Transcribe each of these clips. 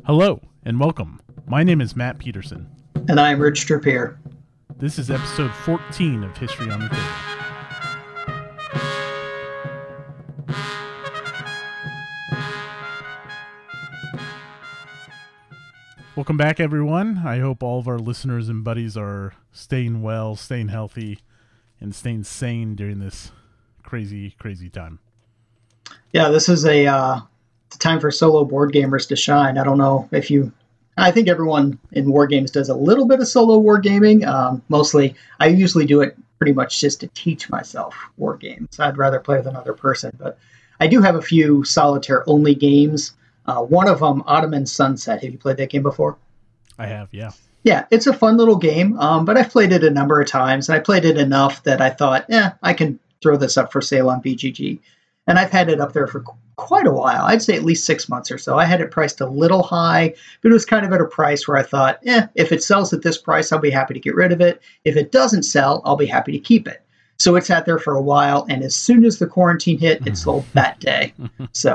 Hello and welcome. My name is Matt Peterson. And I'm Rich Drapier. This is episode 14 of History on the Table. Welcome back, everyone. I hope all of our listeners and buddies are staying well, staying healthy, and staying sane during this crazy, crazy time. Yeah, this is a uh, time for solo board gamers to shine. I don't know if you. I think everyone in war games does a little bit of solo war gaming. Um, mostly, I usually do it pretty much just to teach myself war games. I'd rather play with another person, but I do have a few solitaire only games. Uh, one of them, Ottoman Sunset. Have you played that game before? I have, yeah. Yeah, it's a fun little game, um, but I've played it a number of times, and I played it enough that I thought, yeah, I can throw this up for sale on BGG. And I've had it up there for quite a while. I'd say at least six months or so. I had it priced a little high, but it was kind of at a price where I thought, eh, if it sells at this price, I'll be happy to get rid of it. If it doesn't sell, I'll be happy to keep it. So it sat there for a while, and as soon as the quarantine hit, it sold that day. So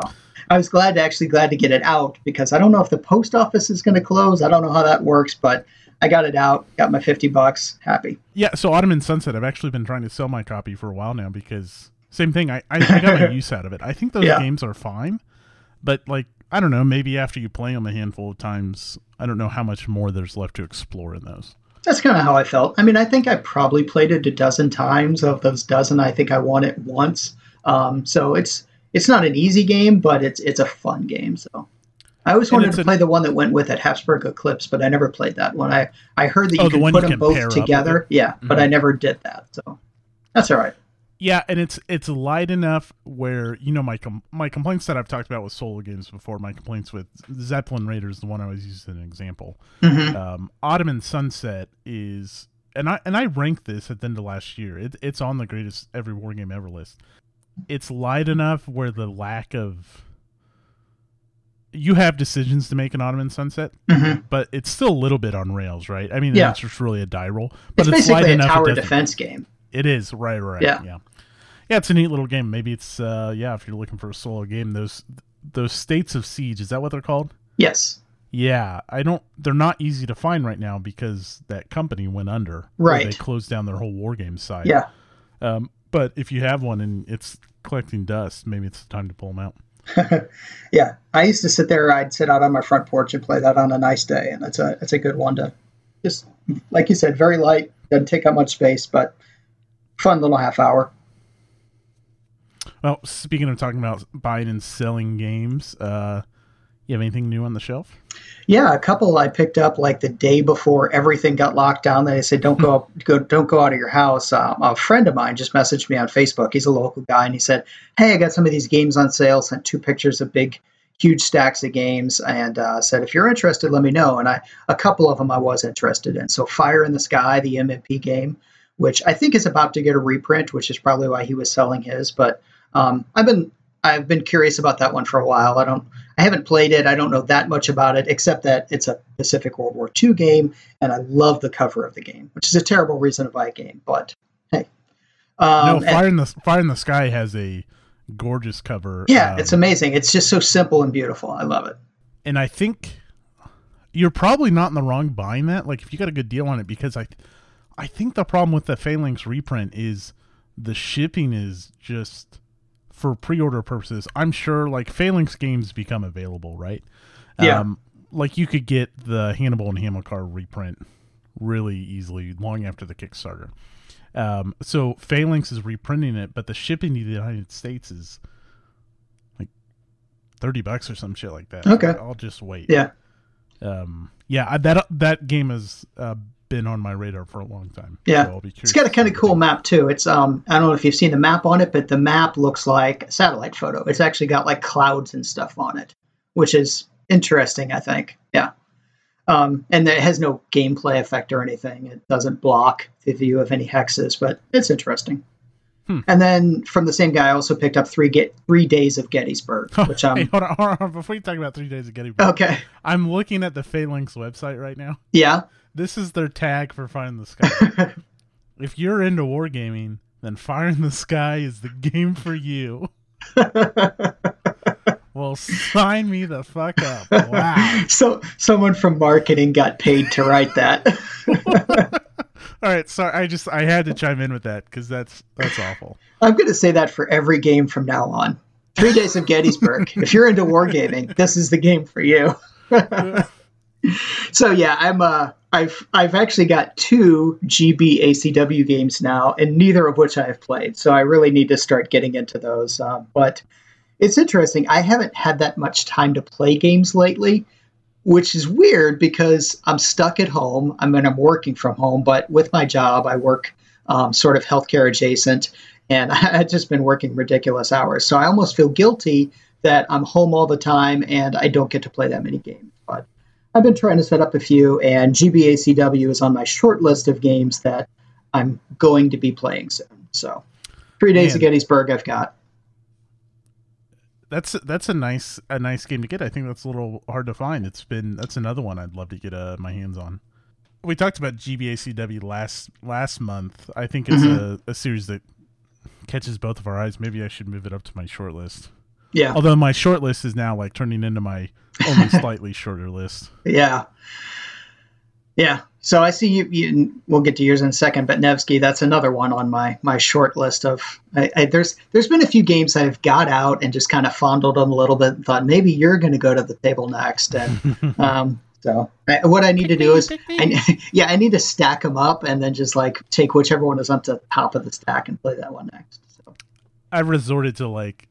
I was glad to actually glad to get it out because I don't know if the post office is going to close. I don't know how that works, but I got it out, got my 50 bucks, happy. Yeah, so Ottoman Sunset, I've actually been trying to sell my copy for a while now because same thing. I, I, I got my use out of it. I think those Yeah. games are fine, but like I don't know. Maybe after you play them a handful of times, I don't know how much more there's left to explore in those. That's kind of how I felt. I mean, I think I probably played it a dozen times. Of those dozen, I think I won it once. Um, so it's it's not an easy game, but it's it's a fun game. So I always wanted to an- play the one that went with it, Habsburg Eclipse, but I never played that one. I I heard that Oh, you can one put them both together. Yeah, but Mhm. I never did that. So that's all right. Yeah, and it's it's light enough where you know my com- my complaints that I've talked about with solo games before. My complaints with Zeppelin Raiders, the one I was using as an example. hmm Um, Ottoman Sunset is, and I and I ranked this at the end of last year. It, it's on the greatest every war game ever list. It's light enough where the lack of you have decisions to make in Ottoman Sunset, hmm but it's still a little bit on rails, right? I mean, Yeah. it's just really a die roll, but It's it's, light basically a tower defense game. It is right, right, Yeah. yeah, yeah. It's a neat little game. Maybe it's uh, yeah. If you're looking for a solo game, those those states of siege is that what they're called? Yes. Yeah, I don't. They're not easy to find right now because that company went under. Right. They closed down their whole war game site. Yeah. Um, but if you have one and it's collecting dust, maybe it's time to pull them out. yeah, I used to sit there. I'd sit out on my front porch and play that on a nice day, and it's a it's a good one to just like you said, very light, doesn't take up much space, but fun little half hour. Well, speaking of talking about buying and selling games, uh, you have anything new on the shelf? Yeah, a couple I picked up like the day before everything got locked down. They said don't go up, go don't go out of your house. Um, a friend of mine just messaged me on Facebook. He's a local guy, and he said, "Hey, I got some of these games on sale." Sent two pictures of big, huge stacks of games, and uh, said, "If you're interested, let me know." And I a couple of them I was interested in. So Fire in the Sky, the MMP game, which I think is about to get a reprint, which is probably why he was selling his. But um, I've been I've been curious about that one for a while. I don't I haven't played it. I don't know that much about it, except that it's a Pacific World War II game, and I love the cover of the game, which is a terrible reason to buy a game. But hey, um, no, and- Fire in the Fire in the Sky has a gorgeous cover. yeah, um, it's amazing. It's just so simple and beautiful. I love it. and I think you're probably not in the wrong buying that. Like if you got a good deal on it, because I, I think the problem with the Phalanx reprint is the shipping is just for pre-order purposes. I'm sure like Phalanx games become available, right? Yeah. Um, like you could get the Hannibal and Hamilcar reprint really easily long after the Kickstarter. Um, so Phalanx is reprinting it, but the shipping to the United States is like thirty bucks or some shit like that. Okay. I'll just wait. Yeah, Um, yeah, that that game is uh, been on my radar for a long time. Yeah. so it's got a kind of cool map too. It's um I don't know if you've seen the map on it, but the map looks like a satellite photo. It's actually got like clouds and stuff on it, which is interesting. I think. Yeah. Um, and it has no gameplay effect or anything. It doesn't block the view of any hexes, but it's interesting. Hmm. And then from the same guy, I also picked up three get three days of Gettysburg, which hey, um hold on, hold on. Before you talk about three days of Gettysburg, okay, I'm looking at the Phalanx website right now. yeah, This is their tag for Fire in the Sky. if you're into wargaming, then Fire in the Sky is the game for you. Well, sign me the fuck up. Wow. So someone from marketing got paid to write that. All right, sorry. I just I had to chime in with that because that's that's awful. I'm going to say that for every game from now on. Three Days of Gettysburg. if you're into wargaming, this is the game for you. so yeah, I'm uh I've I've actually got two GB ACW games now, and neither of which I have played. So I really need to start getting into those. Uh, but it's interesting. I haven't had that much time to play games lately, which is weird because I'm stuck at home. I mean, I'm working from home, but with my job, I work um, sort of healthcare adjacent, and I've just been working ridiculous hours. So I almost feel guilty that I'm home all the time and I don't get to play that many games. I've been trying to set up a few, and GBACW is on my short list of games that I'm going to be playing soon. So, three days Man. of Gettysburg, I've got. That's that's a nice a nice game to get. I think that's a little hard to find. It's been that's another one I'd love to get uh, my hands on. We talked about GBACW last last month. I think it's a, a series that catches both of our eyes. Maybe I should move it up to my short list. Yeah, Although my short list is now like turning into my only slightly shorter list. yeah, yeah. So I see you, you. We'll get to yours in a second, but Nevsky, that's another one on my my short list of. I, I, there's there's been a few games I've got out and just kind of fondled them a little bit and thought maybe you're going to go to the table next, and um, so I, what I need to do is, I, yeah, I need to stack them up and then just like take whichever one is up to the top of the stack and play that one next. So. I've resorted to like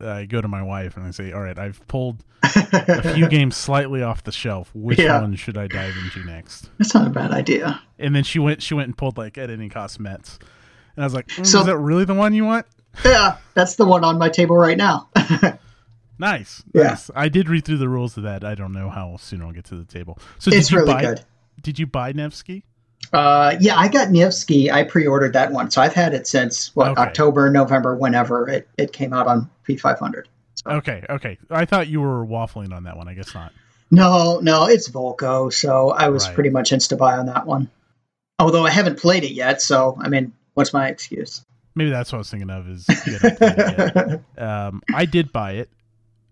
I go to my wife and I say, "All right, I've pulled a few games slightly off the shelf. Which Yeah. one should I dive into next?" That's not a bad idea. And then she went she went and pulled like at any cost Metz, and I was like, mm, So- "Is that really the one you want?" Yeah, that's the one on my table right now. Nice, Yeah. nice. I did read through the rules of that. I don't know how soon I'll get to the table. So it's did you really buy? good. Did you buy Nevsky? Uh, yeah, I got Nevsky. I pre-ordered that one, so I've had it since what Okay. October, November, whenever it, it came out on P500. Okay, okay. I thought you were waffling on that one. I guess not. No, no, it's Volko, so I was Right. pretty much insta buy on that one. Although I haven't played it yet, so I mean, what's my excuse? Maybe that's what I was thinking of. Is you haven't played it yet. um, I did buy it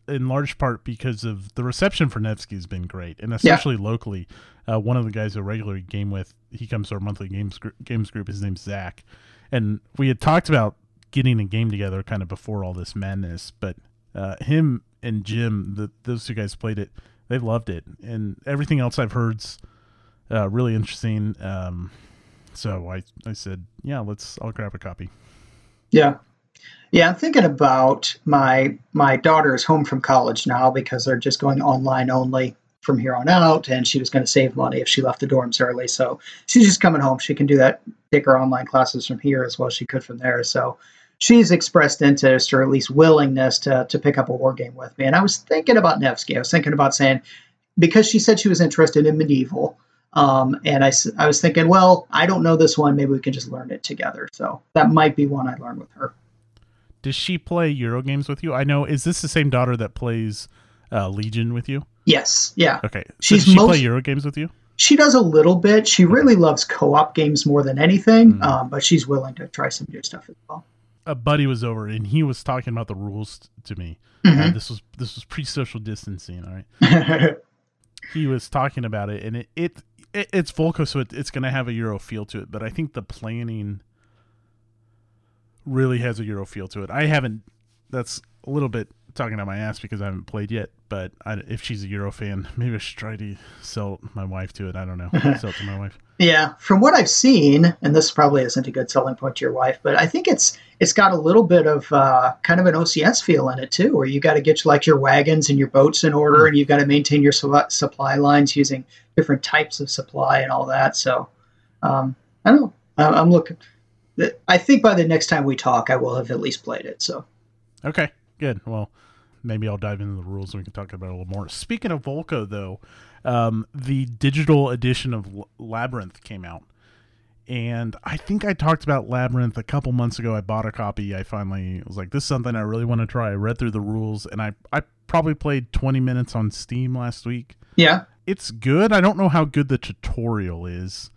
in large part because of the reception for Nevsky has been great, and especially locally. Uh, one of the guys I regularly game with, he comes to our monthly games gr- games group. His name's Zach, and we had talked about getting a game together kind of before all this madness. But uh, him and Jim, the, those two guys played it. They loved it, and everything else I've heard's uh, really interesting. Um, so I I said, yeah, let's. I'll grab a copy. Yeah. Yeah, I'm thinking about my my daughter is home from college now because they're just going online only from here on out, and she was going to save money if she left the dorms early. So she's just coming home. She can do that, take her online classes from here as well as she could from there. So she's expressed interest or at least willingness to to pick up a war game with me. And I was thinking about Nevsky. I was thinking about saying because she said she was interested in medieval. Um, and I was thinking, well, I don't know this one. Maybe we can just learn it together. So that might be one I learn with her. Does she play Euro games with you? I know. Is this the same daughter that plays uh, Legion with you? Yes, yeah. Okay. So She's does she play Euro games with you? She does a little bit. She really loves co-op games more than anything, Mhm. um, but she's willing to try some new stuff as well. A buddy was over and he was talking about the rules t- to me. Mhm. Uh, this was this was pre-social distancing. All right. He was talking about it, and it, it, it it's Volko, so it, it's going to have a Euro feel to it. But I think the planning really has a Euro feel to it. I haven't. That's a little bit talking out my ass because I haven't played yet. But I, if she's a Euro fan, maybe I should try to sell my wife to it. I don't know. sell it to my wife. yeah, from what I've seen, and this probably isn't a good selling point to your wife, but I think it's it's got a little bit of uh, kind of an OCS feel in it too, where you got to get like your wagons and your boats in order, and you've got to maintain your su- supply lines using different types of supply and all that. So um, I don't know. I- I'm looking. I think by the next time we talk, I will have at least played it. So Okay, good. Well, maybe I'll dive into the rules and we can talk about it a little more. Speaking of Volko, though, um, the digital edition of L- Labyrinth came out. And I think I talked about Labyrinth a couple months ago. I bought a copy. I finally was like, this is something I really want to try. I read through the rules and I, I probably played 20 minutes on Steam last week. yeah, It's good. I don't know how good the tutorial is.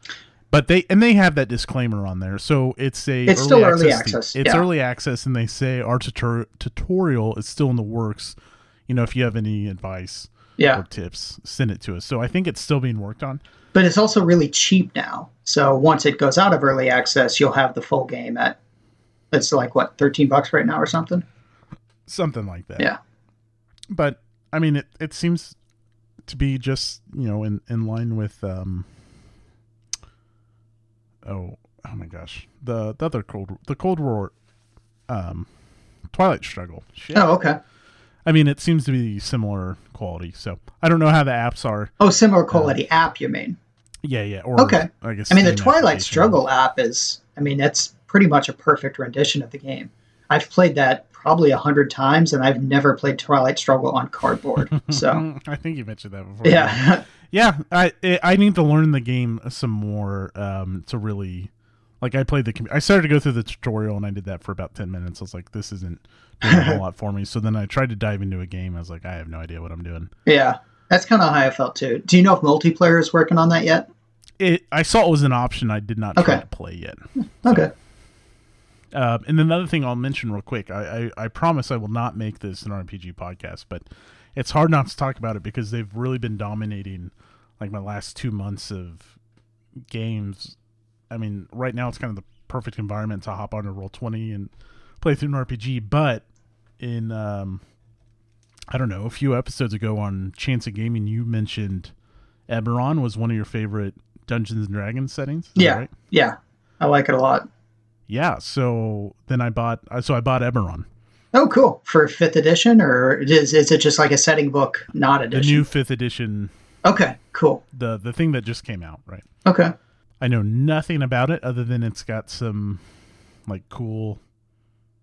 But they and they have that disclaimer on there, so it's a It's still early Steam. access, It's yeah. early access, and they say our tutor- tutorial is still in the works. you know, if you have any advice Yeah. or tips, send it to us. So I think it's still being worked on. But it's also really cheap now. So once it goes out of early access, you'll have the full game at it's like what, 13 bucks right now or something? Something like that. Yeah. But I mean it, it seems to be just, you know, in, in line with um oh oh my gosh. The the other cold the Cold War um Twilight Struggle. Shit. Oh, okay. I mean it seems to be similar quality. So I don't know how the apps are. Oh, similar quality app, you mean? Yeah, yeah. Or Okay. I guess I mean, the Twilight. Struggle app is, I mean, that's pretty much a perfect rendition of the game. I've played that probably a hundred times, and I've never played Twilight Struggle on cardboard. So, I think you mentioned that before. yeah, yeah. I I- need to learn the game some more um, to really like. I played the. I started to go through the tutorial and I did that for about ten minutes. I was like, this isn't doing a whole lot for me. So then I tried to dive into a game. I was like, I have no idea what I'm doing. yeah, that's kind of how I felt too. Do you know if multiplayer is working on that yet? It. I saw it was an option. I did not try to play yet. Okay. Uh, and another thing I'll mention real quick, I, I, I promise I will not make this an RPG podcast, but it's hard not to talk about it because they've really been dominating like my last two months of games. I mean, right now it's kind of the perfect environment to hop on to roll twenty and play through an RPG. But in um, I don't know, a few episodes ago on Chance of Gaming, you mentioned Eberron was one of your favorite Dungeons and Dragons settings. Yeah. right? Yeah, I like it a lot. Yeah, so then I bought uh, so I bought Eberron. Oh, cool. For fifth edition, or is is it just like a setting book, not the edition? new fifth edition okay, cool. the the thing that just came out right Okay. i know nothing about it other than it's got some like cool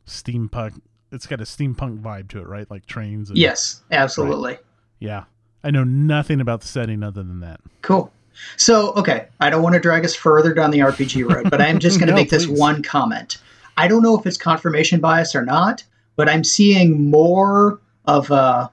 steampunk it's got a steampunk vibe to it right like trains and, Yes, absolutely. yeah i know nothing about the setting other than that Cool. So, okay, I don't want to drag us further down the RPG road, but I'm just going to No, make this please. one comment. I don't know if it's confirmation bias or not, but I'm seeing more of a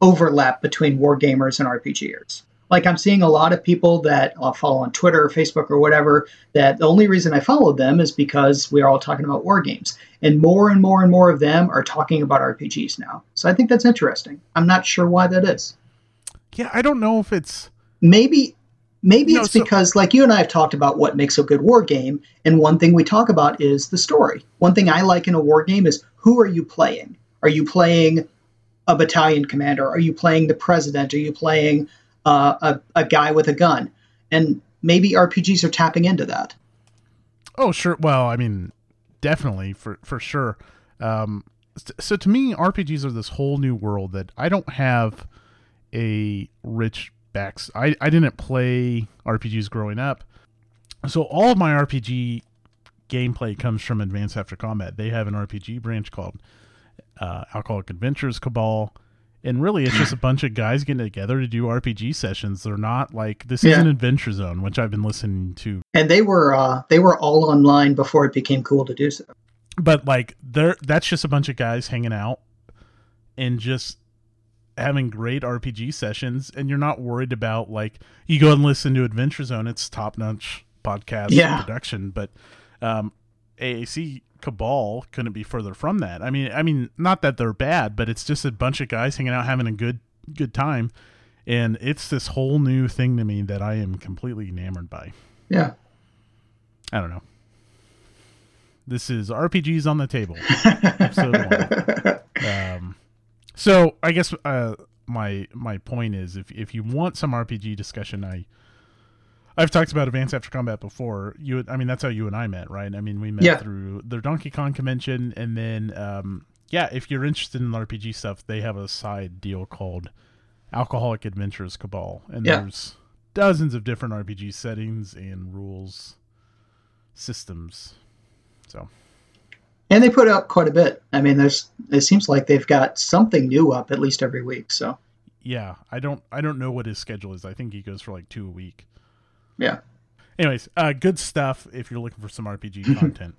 overlap between wargamers and RPGers. Like I'm seeing a lot of people that I'll follow on Twitter or Facebook or whatever. That the only reason I followed them is because we are all talking about war games, and more and more and more of them are talking about RPGs now. So I think that's interesting. I'm not sure why that is yeah i don't know if it's maybe maybe No, it's so- because like you and I have talked about what makes a good war game and one thing we talk about is the story. One thing I like in a war game is who are you playing? Are you playing a battalion commander? Are you playing the president? Are you playing uh, a, a guy with a gun? And maybe RPGs are tapping into that. oh sure well i mean definitely for for sure um so to me rpgs are this whole new world that i don't have a rich I, I didn't play RPGs growing up. So all of my RPG gameplay comes from Advanced After Combat. They have an RPG branch called uh, Alcoholic Adventures Cabal. And really, it's just a bunch of guys getting together to do RPG sessions. They're not like this Yeah. is an Adventure Zone, which I've been listening to, And they were uh, they were all online before it became cool to do so. but like they're that's just a bunch of guys hanging out and just having great RPG sessions. And you're not worried about like you go and listen to Adventure Zone. It's top notch podcast Yeah. production, but um, AAC Cabal couldn't be further from that. I mean, I mean, not that they're bad, but it's just a bunch of guys hanging out having a good good time, and it's this whole new thing to me that I am completely enamored by. Yeah. I don't know. This is RPGs on the table, episode one. Um, so I guess uh, my my point is, if if you want some RPG discussion, I I've talked about Advanced After Combat before. You, I mean, that's how you and I met, right? I mean, we met Yeah. through the Donkey Kong convention, and then um, yeah, if you're interested in RPG stuff, they have a side deal called Alcoholic Adventures Cabal, and Yeah. there's dozens of different RPG settings and rules systems. So And they put out quite a bit. I mean, there's it seems like they've got something new up at least every week. So yeah, I don't I don't know what his schedule is. I think he goes for like two a week. yeah. Anyways, uh, good stuff if you're looking for some RPG content.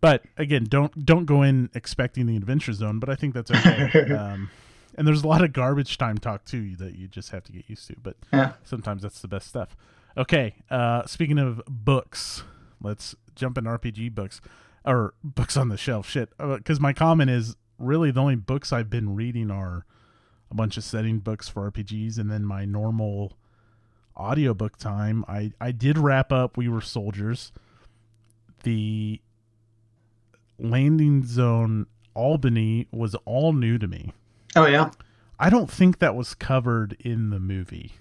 But again, don't don't go in expecting the Adventure Zone. But I think that's okay. um, and there's a lot of garbage time talk too that you just have to get used to. But Yeah. sometimes that's the best stuff. Okay, uh, speaking of books, let's jump in RPG books or books on the shelf. Shit, uh, because my comment is really the only books I've been reading are a bunch of setting books for RPGs, and then my normal audiobook time, I I did wrap up We Were Soldiers. The landing zone Albany was all new to me. Oh yeah. I don't think that was covered in the movie.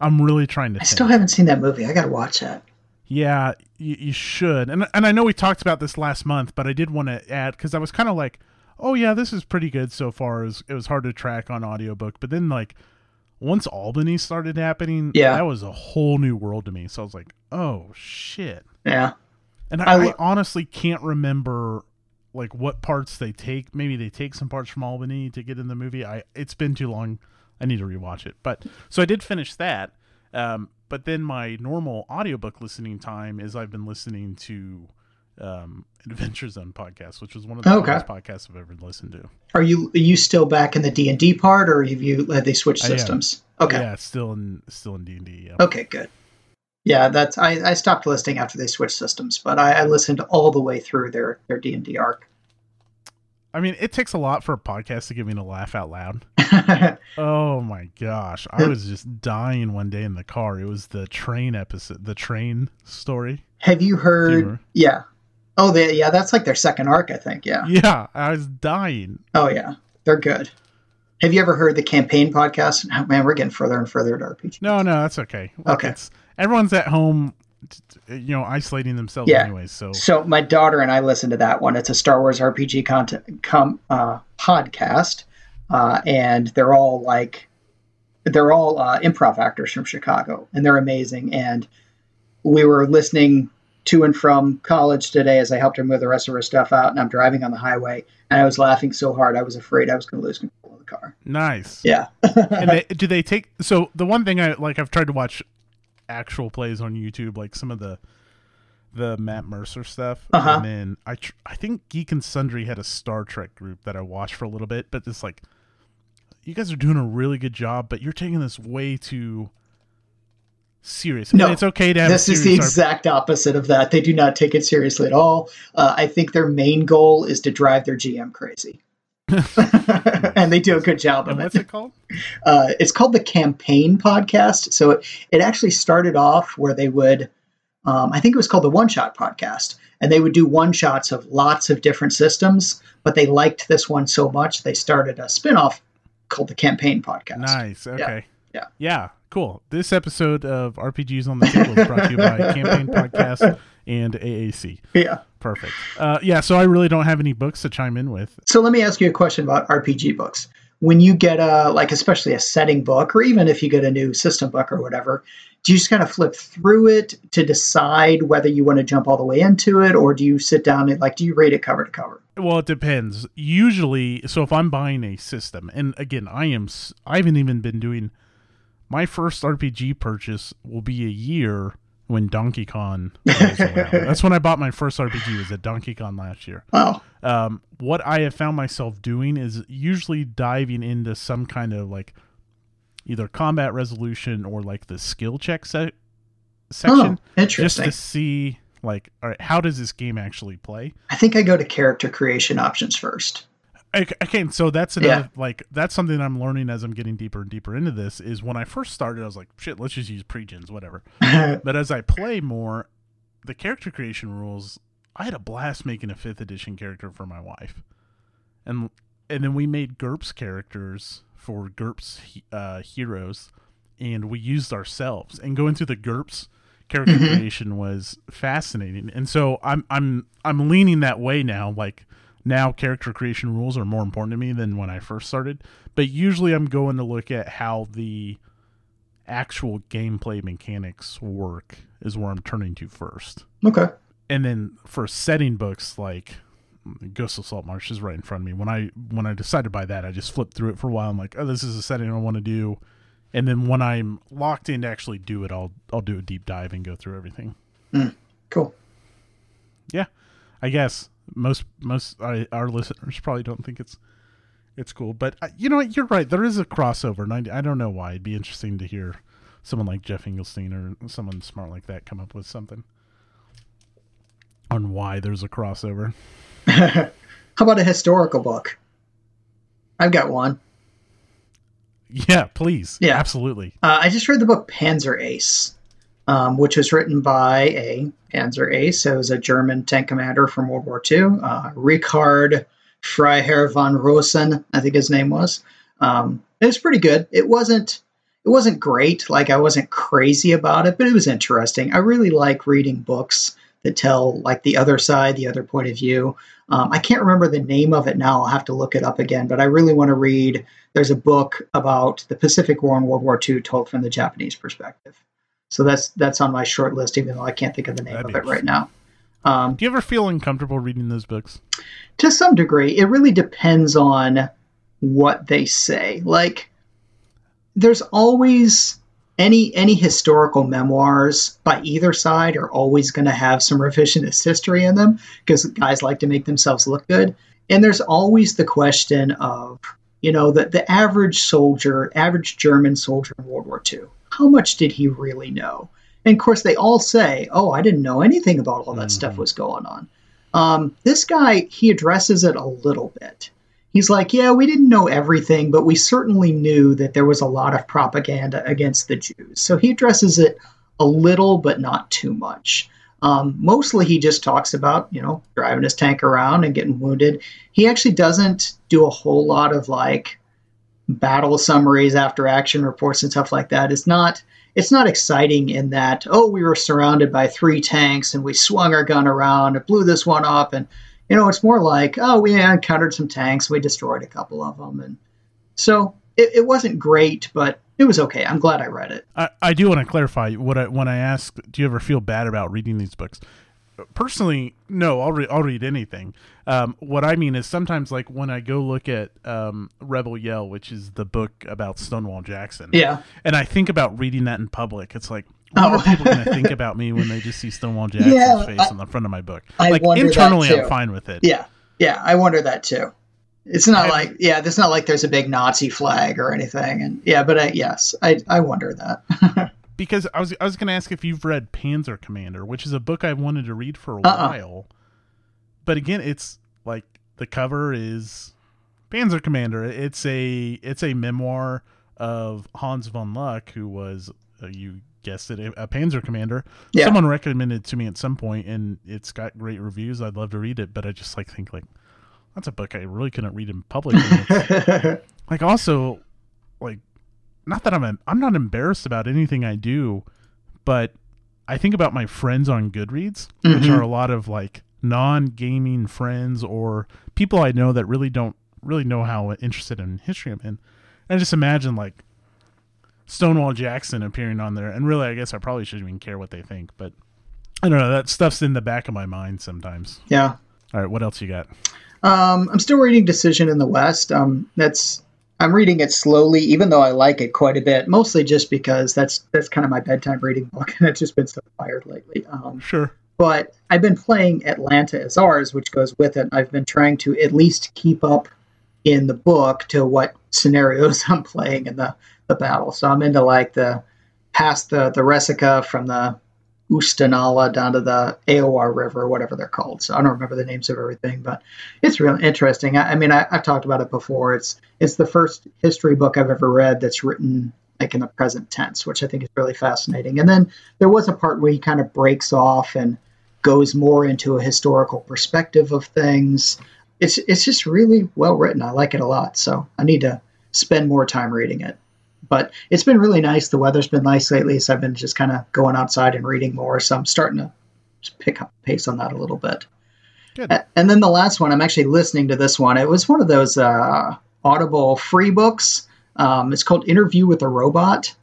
I'm really trying to. I think. still haven't seen that movie. I gotta watch that. Yeah, you, you should. And and I know we talked about this last month, but I did want to add because I was kind of like, oh yeah, this is pretty good so far. It was, it was hard to track on audiobook, but then like once Albany started happening, Yeah. that was a whole new world to me. So I was like, oh shit. Yeah. And I I, I honestly can't remember like what parts they take. Maybe they take some parts from Albany to get in the movie. I it's been too long. I need to rewatch it. But so I did finish that. Um, but then my normal audiobook listening time is I've been listening to um, Adventure Zone podcast, which was one of the Okay. best podcasts I've ever listened to. Are you are you still back in the D and D part, or have you have they switched systems? Okay. Yeah, still in still in D and D. Okay. Good. Yeah, that's I, I stopped listening after they switched systems, but I, I listened all the way through their their D and D arc. I mean, it takes a lot for a podcast to get me to laugh out loud. Oh my gosh. I was just dying one day in the car. It was the train episode, the train story. have you heard? Humor. Yeah. Oh, they, yeah, that's like their second arc, I think. Yeah. Yeah, I was dying. Oh, yeah, they're good. Have you ever heard the campaign podcast? Oh, man, we're getting further and further to RPG. No, no, that's okay. Look, Okay. It's, everyone's at home, you know, isolating themselves Yeah. anyway. So, So my daughter and I listened to that one. It's a Star Wars RPG content com, uh, podcast, uh, and they're all like, they're all uh, improv actors from Chicago, and they're amazing. And we were listening to and from college today as I helped her move the rest of her stuff out, and I'm driving on the highway, and I was laughing so hard I was afraid I was going to lose control of the car. nice. Yeah. and they, do they take so the one thing I like I've tried to watch actual plays on YouTube like some of the the Matt Mercer stuff Uh-huh. and then I tr- I think Geek and Sundry had a Star Trek group that I watched for a little bit but it's like you guys are doing a really good job but you're taking this way too serious No, and it's okay to have this is the exact opposite of that. They do not take it seriously at all. Uh, I think their main goal is to drive their GM crazy. and they do a good job and of what's it. it called Uh, it's called the Campaign Podcast. So it, it actually started off where they would, um, I think it was called the One Shot Podcast, and they would do one shots of lots of different systems. But they liked this one so much they started a spinoff called the Campaign Podcast. nice okay Yeah. yeah cool this episode of RPGs on the table is brought to you by Campaign Podcast and AAC Yeah. Perfect. Uh, yeah, so I really don't have any books to chime in with. So let me ask you a question about RPG books. When you get a like especially a setting book or even if you get a new system book or whatever, do you just kind of flip through it to decide whether you want to jump all the way into it or do you sit down and like do you read it cover to cover? Well, it depends. Usually, so if I'm buying a system, and again, I am, i haven't even been doing my first RPG purchase will be a year when Donkey Kong. That's when I bought my first RPG. Was at Donkey Kong last year. Wow. um, what I have found myself doing is usually diving into some kind of like either combat resolution or like the skill check se- section Oh, just to see like all right how does this game actually play I think I go to character creation options first. Okay, so that's another like that's something I'm learning as I'm getting deeper and deeper into this. Is when I first started, I was like, "Shit, let's just use pregens, whatever." but as I play more, the character creation rules, I had a blast making a fifth edition character for my wife, and and then we made GURPS characters for GURPS he- uh, heroes, and we used ourselves. And going through the GURPS character Mhm. creation was fascinating, and so I'm I'm I'm leaning that way now, like now character creation rules are more important to me than when I first started. But usually I'm going to look at how the actual gameplay mechanics work is where I'm turning to first. okay. And then for setting books like Ghost of Salt Marsh is right in front of me. When I when I decided to buy that, I just flipped through it for a while. I'm like, oh, this is a setting I want to do. And then when I'm locked in to actually do it, I'll I'll do a deep dive and go through everything. Hmm. Cool. Yeah, I guess most most I, our listeners probably don't think it's it's cool, but uh, you know what? You're right. There is a crossover, and I, I don't know why. It'd be interesting to hear someone like Geoff Engelstein or someone smart like that come up with something on why there's a crossover. How about a historical book? I've got one. Yeah, please. Yeah. absolutely. Uh, I just read the book Panzer Ace, um, which was written by a Panzer Ace. So it was a German tank commander from World War II, uh, Richard Freiherr von Rosen, I think his name was. Um, it was pretty good. It wasn't it wasn't great. Like I wasn't crazy about it, but it was interesting. I really like reading books that tell like the other side, the other point of view. Um, I can't remember the name of it now. I'll have to look it up again. But I really want to read. There's a book about the Pacific War and World War II told from the Japanese perspective. So that's that's on my short list, even though I can't think of the name That'd of it right now. Um, Do you ever feel uncomfortable reading those books? to some degree, it really depends on what they say. Like, there's always any any historical memoirs by either side are always going to have some revisionist history in them because guys like to make themselves look good. And there's always the question of, you know, the, the average soldier, average German soldier in World War II, how much did he really know? And of course, they all say, oh, I didn't know anything about all that stuff was going on. Um, this guy, he addresses it a little bit. He's like, yeah, we didn't know everything, but we certainly knew that there was a lot of propaganda against the Jews. So he addresses it a little, but not too much. Um, mostly he just talks about, you know, driving his tank around and getting wounded. He actually doesn't do a whole lot of like battle summaries after action reports and stuff like that. It's not it's not exciting in that, oh, we were surrounded by three tanks and we swung our gun around and blew this one up and you know, it's more like, oh, we encountered some tanks, we destroyed a couple of them, and so it, it wasn't great, but it was okay. I'm glad I read it. I, I do want to clarify what I, when I ask, do you ever feel bad about reading these books? Personally, no. I'll read. I'll read anything. Um, what I mean is sometimes, like when I go look at um, Rebel Yell, which is the book about Stonewall Jackson, Yeah, and I think about reading that in public. It's like, what Oh. are people going to think about me when they just see Stonewall Jackson's Yeah, face I- on the front of my book? I like internally. I'm fine with it. yeah, yeah. I wonder that too. It's not I- like yeah, it's not like there's a big Nazi flag or anything, and yeah, but I, yes, I I wonder that. because I was I was going to ask if you've read Panzer Commander, which is a book I wanted to read for a Uh-uh. while. But again, it's like the cover is Panzer Commander. It's a it's a memoir of Hans von Luck, who was uh, you guessed it, a Panzer Commander. Yeah. Someone recommended it to me at some point, and it's got great reviews. I'd love to read it, but I just like think like that's a book I really couldn't read in public. Like also like not that I'm I'm not embarrassed about anything I do, but I think about my friends on Goodreads, which Mhm. are a lot of like non-gaming friends or people I know that really don't really know how interested in history I'm in. I just imagine like Stonewall Jackson appearing on there, and really, I guess I probably shouldn't even care what they think, but I don't know. That stuff's in the back of my mind sometimes. yeah. All right, what else you got? Um, I'm still reading Decision in the West. Um, that's I'm reading it slowly, even though I like it quite a bit. Mostly just because that's that's kind of my bedtime reading book, and it's just been so fired lately. Um, Sure. but I've been playing Atlanta Is Ours, which goes with it. I've been trying to at least keep up in the book to what scenarios I'm playing in the, the battle. So I'm into like the past the the Resaca from the Oostanaula down to the Aoar River, whatever they're called. So I don't remember the names of everything, but it's really interesting. I, I mean, I, I've talked about it before. It's it's the first history book I've ever read that's written like in the present tense, which I think is really fascinating. And then there was a part where he kind of breaks off and goes more into a historical perspective of things. It's it's just really well written. I like it a lot. So I need to spend more time reading it. But it's been really nice. The weather's been nice lately, so I've been just kind of going outside and reading more. So I'm starting to pick up pace on that a little bit. Good. And then the last one, I'm actually listening to this one. It was one of those uh, Audible free books. Um, it's called Interview with a Robot.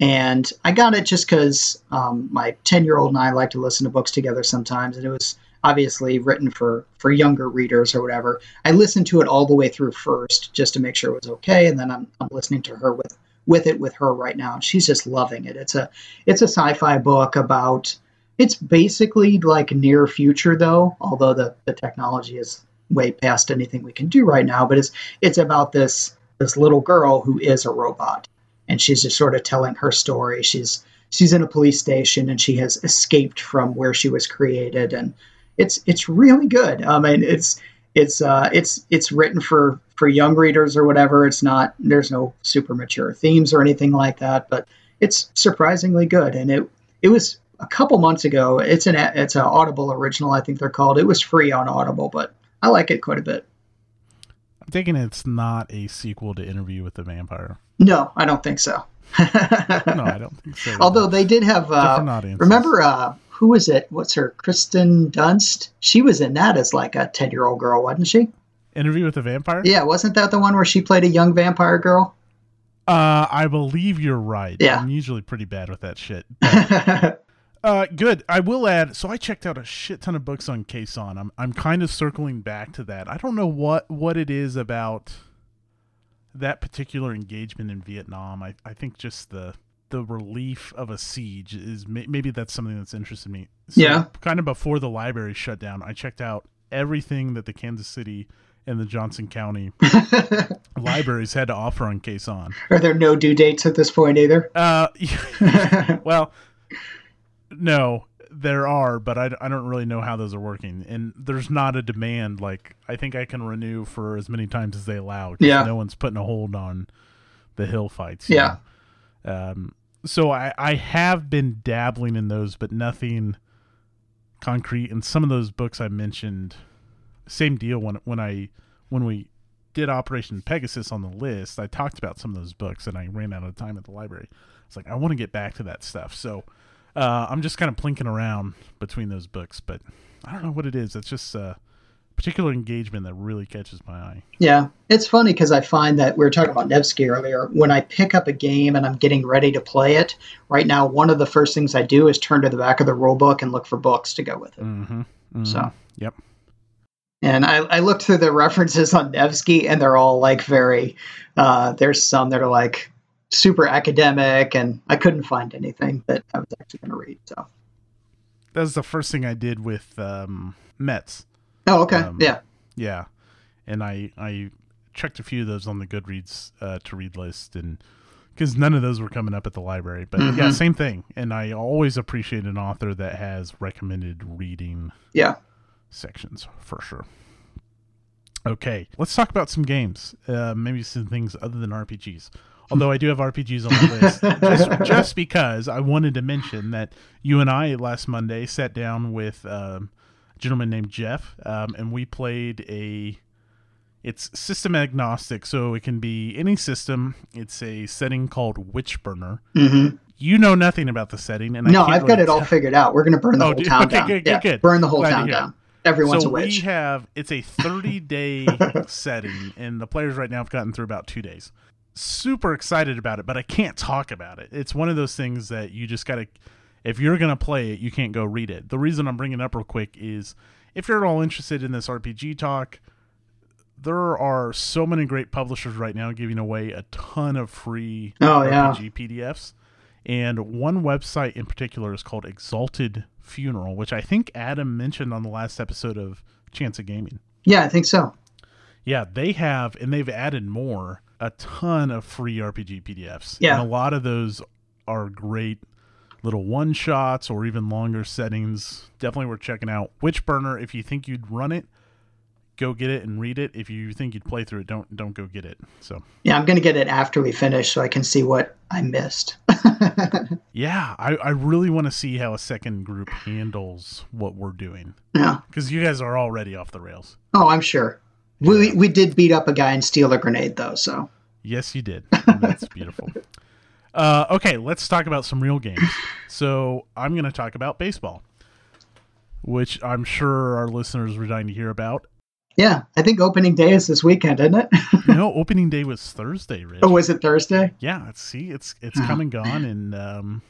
And I got it just because um, my 10 year old and I like to listen to books together sometimes. And it was obviously written for, for younger readers or whatever. I listened to it all the way through first just to make sure it was okay. And then I'm, I'm listening to her with, with it with her right now. And she's just loving it. It's a, it's a sci fi book about, it's basically like near future though, although the, the technology is way past anything we can do right now. But it's, it's about this, this little girl who is a robot and she's just sort of telling her story. She's she's in a police station and she has escaped from where she was created, and it's it's really good. I mean, it's it's uh, it's it's written for for young readers or whatever. It's not there's no super mature themes or anything like that, but it's surprisingly good. And it it was a couple months ago. It's an it's an Audible original, I think they're called. It was free on Audible, but I like it quite a bit. I'm thinking it's not a sequel to Interview with the Vampire. No, I don't think so. no, I don't think so. Although they did have, uh, remember, uh, who was it? What's her? Kirsten Dunst. She was in that as like a ten-year-old girl, wasn't she? Interview with the Vampire. Yeah, wasn't that the one where she played a young vampire girl? Uh, I believe you're right. Yeah, I'm usually pretty bad with that shit. But, uh, good. I will add. So I checked out a shit ton of books on Khe Sanh. I'm I'm kind of circling back to that. I don't know what what it is about that particular engagement in Vietnam. I I think just the the relief of a siege is maybe that's something that's interested me. So yeah. Kind of before the library shut down, I checked out everything that the Kansas City and the Johnson County libraries had to offer on Khe Sanh. Are there no due dates at this point either? Uh, well, no, there are, but I, I don't really know how those are working. And there's not a demand. Like, I think I can renew for as many times as they allow. Yeah. No one's putting a hold on the hill fights. Yeah. Know? Um, so I, I have been dabbling in those, but nothing concrete. And some of those books I mentioned, same deal when when I when we did Operation Pegasus on the list, I talked about some of those books, and I ran out of time at the library. It's like I want to get back to that stuff, so uh, I'm just kind of plinking around between those books, but I don't know what it is. It's just uh, particular engagement that really catches my eye. Yeah, it's funny because I find that we were talking about Nevsky earlier. When I pick up a game and I'm getting ready to play it, right now, one of the first things I do is turn to the back of the rule book and look for books to go with it. Mm-hmm, mm-hmm. So, yep. And I, I looked through the references on Nevsky, and they're all like very. Uh, there's some that are like super academic, and I couldn't find anything that I was actually going to read. So that was the first thing I did with um, Metz Oh, okay. Um, yeah. Yeah. And I I checked a few of those on the Goodreads uh, to read list and because none of those were coming up at the library. But mm-hmm. yeah, same thing. And I always appreciate an author that has recommended reading yeah sections for sure. Okay, let's talk about some games. Uh, maybe some things other than RPGs. Although I do have RPGs on the list, just, just, because I wanted to mention that you and I last Monday sat down with um, gentleman named Jeff, um, and we played a. It's system agnostic, so it can be any system. It's a setting called Witchburner. Mm-hmm. You know nothing about the setting, and no, I've really got it all figured out. We're going to burn the oh, whole dude, town okay, down. Good, yeah, good, burn the whole Glad town down. Everyone's so a witch. we have it's a 30 day setting, and the players right now have gotten through about two days. Super excited about it, but I can't talk about it. It's one of those things that you just got to if you're going to play it, you can't go read it. The reason I'm bringing it up real quick is if you're at all interested in this RPG talk, there are so many great publishers right now giving away a ton of free oh, RPG yeah. PDFs. And one website in particular is called Exalted Funeral, which I think Adam mentioned on the last episode of Chance of Gaming. Yeah, I think so. Yeah, they have, and they've added more, a ton of free RPG PDFs. Yeah. And a lot of those are great little one shots or even longer settings. Definitely worth checking out. Witchburner, if you think you'd run it, go get it and read it. If you think you'd play through it, don't don't go get it. So yeah, I'm gonna get it after we finish so I can see what I missed. yeah, I, I really want to see how a second group handles what we're doing. Yeah, because you guys are already off the rails. Oh, I'm sure. We we did beat up a guy and steal a grenade though, so. Yes, you did. That's beautiful. Uh, okay, let's talk about some real games. So I'm going to talk about baseball, which I'm sure our listeners were dying to hear about. Yeah, I think opening day is this weekend, isn't it? no, opening day was Thursday, Rich. Oh, was it Thursday? Yeah, see, it's it's oh, come and gone, and um,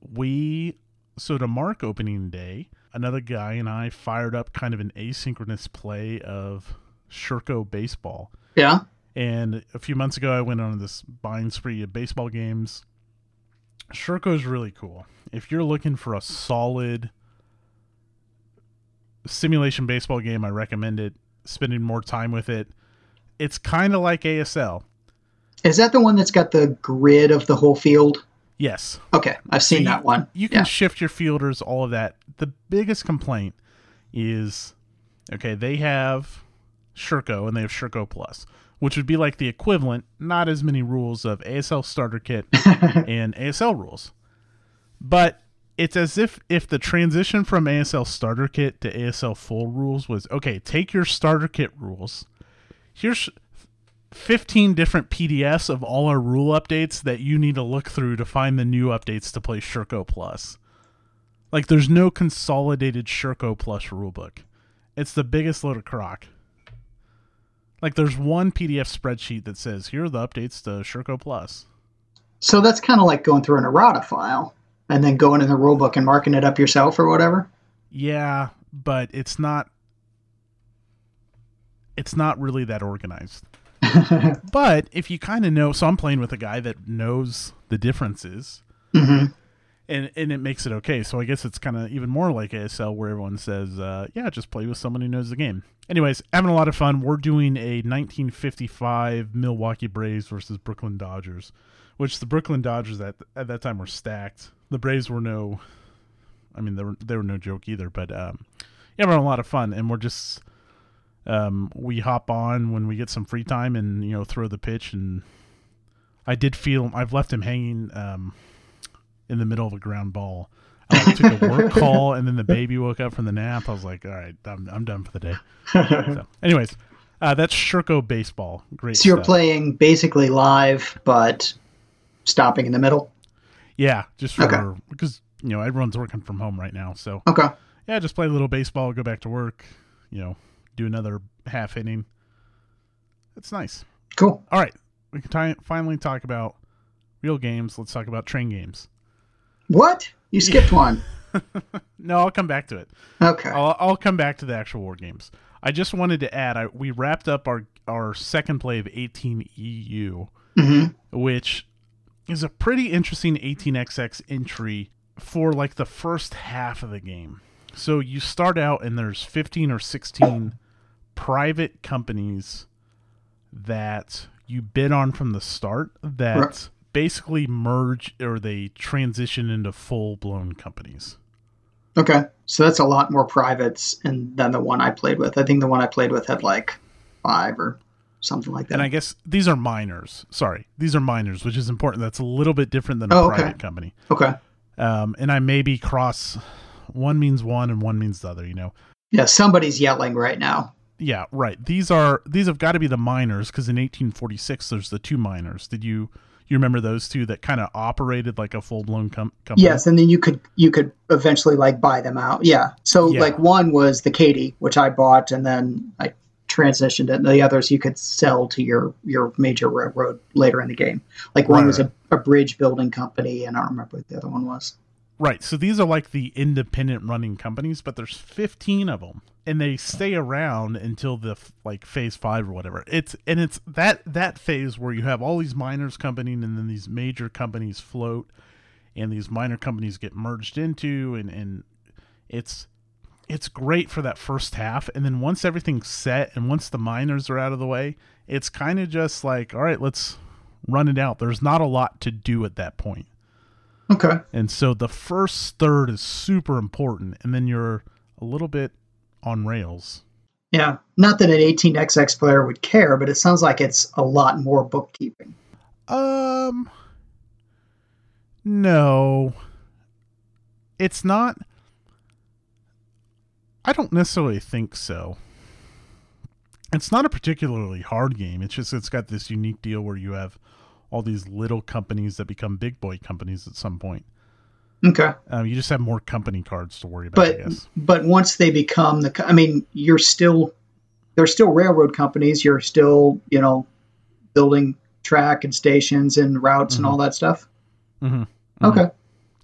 we so to mark opening day, another guy and I fired up kind of an asynchronous play of Sherco baseball. Yeah. And a few months ago, I went on this buying spree of baseball games. Sherco is really cool. If you're looking for a solid simulation baseball game, I recommend it. Spending more time with it. It's kind of like ASL. Is that the one that's got the grid of the whole field? Yes. Okay, I've seen so you, that one. You can yeah. shift your fielders, all of that. The biggest complaint is okay, they have Sherco, and they have Sherco Plus, which would be like the equivalent, not as many rules of ASL Starter Kit and ASL rules. But it's as if if the transition from ASL Starter Kit to ASL Full rules was okay, take your Starter Kit rules. Here's 15 different PDFs of all our rule updates that you need to look through to find the new updates to play Sherco Plus. Like there's no consolidated Sherco Plus rulebook. It's the biggest load of crock. Like there's one PDF spreadsheet that says here are the updates to Sherco Plus. So that's kind of like going through an errata file and then going in the rulebook and marking it up yourself or whatever. Yeah, but it's not it's not really that organized. but if you kind of know, so I'm playing with a guy that knows the differences, hmm and and it makes it okay. So I guess it's kind of even more like ASL, where everyone says, uh, "Yeah, just play with someone who knows the game." Anyways, having a lot of fun. We're doing a 1955 Milwaukee Braves versus Brooklyn Dodgers, which the Brooklyn Dodgers at at that time were stacked. The Braves were no, I mean they were they were no joke either. But um, yeah, we're having a lot of fun, and we're just um, we hop on when we get some free time and you know throw the pitch and I did feel I've left him hanging um, in the middle of a ground ball. I like, took a work call and then the baby woke up from the nap. I was like, all right, I'm, I'm done for the day. So, anyways, uh, that's Sherco baseball. Great. So you're stuff. playing basically live, but stopping in the middle. Yeah, just for Okay. because you know everyone's working from home right now. So Okay. yeah, just play a little baseball, go back to work. You know, do another half inning. It's nice. Cool. All right, we can ti finally talk about real games. Let's talk about train games. What? You skipped one. No, I'll come back to it. Okay. I'll, I'll come back to the actual war games. I just wanted to add, I, we wrapped up our our second play of 18 EU, hmm which is a pretty interesting 18xx entry for like the first half of the game. So you start out and there's 15 or 16 private companies that you bid on from the start that Right. basically merge or they transition into full blown companies. Okay. So that's a lot more privates and than the one I played with. I think the one I played with had like five or something like that. And I guess these are minors. Sorry, these are minors, which is important. That's a little bit different than a Oh, okay. private company. okay. Um, and I maybe cross one means one and one means the other. You know, Yeah, somebody's yelling right now. yeah, right. These are these have got to be the minors because in 1846 there's the two minors. Did you you remember those two that kind of operated like a full blown com- company? Yes, and then you could you could eventually like buy them out. Yeah. So Yeah. like one was the Katie, which I bought, and then I transitioned it. And the others you could sell to your your major railroad later in the game. Like one Right, was a, a bridge building company, and I don't remember what the other one was. Right. So these are like the independent running companies, but there's 15 of them and they stay around until the like phase 5 or whatever. It's and it's that that phase where you have all these minors companies and then these major companies float and these minor companies get merged into and and it's it's great for that first half and then once everything's set and once the minors are out of the way, it's kind of just like all right, let's run it out. There's not a lot to do at that point. Okay. And so the first third is super important, and then you're a little bit on rails. Yeah. Not that an 18xx player would care, but it sounds like it's a lot more bookkeeping. Um, no, it's not. I don't necessarily think so. It's not a particularly hard game. It's just it's got this unique deal where you have all these little companies that become big boy companies at some point. Okay. Um, you just have more company cards to worry about, I But guess. but once they become the, I mean, you're still they're still railroad companies. You're still you know building track and stations and routes and all that stuff. Mm-hmm. Okay.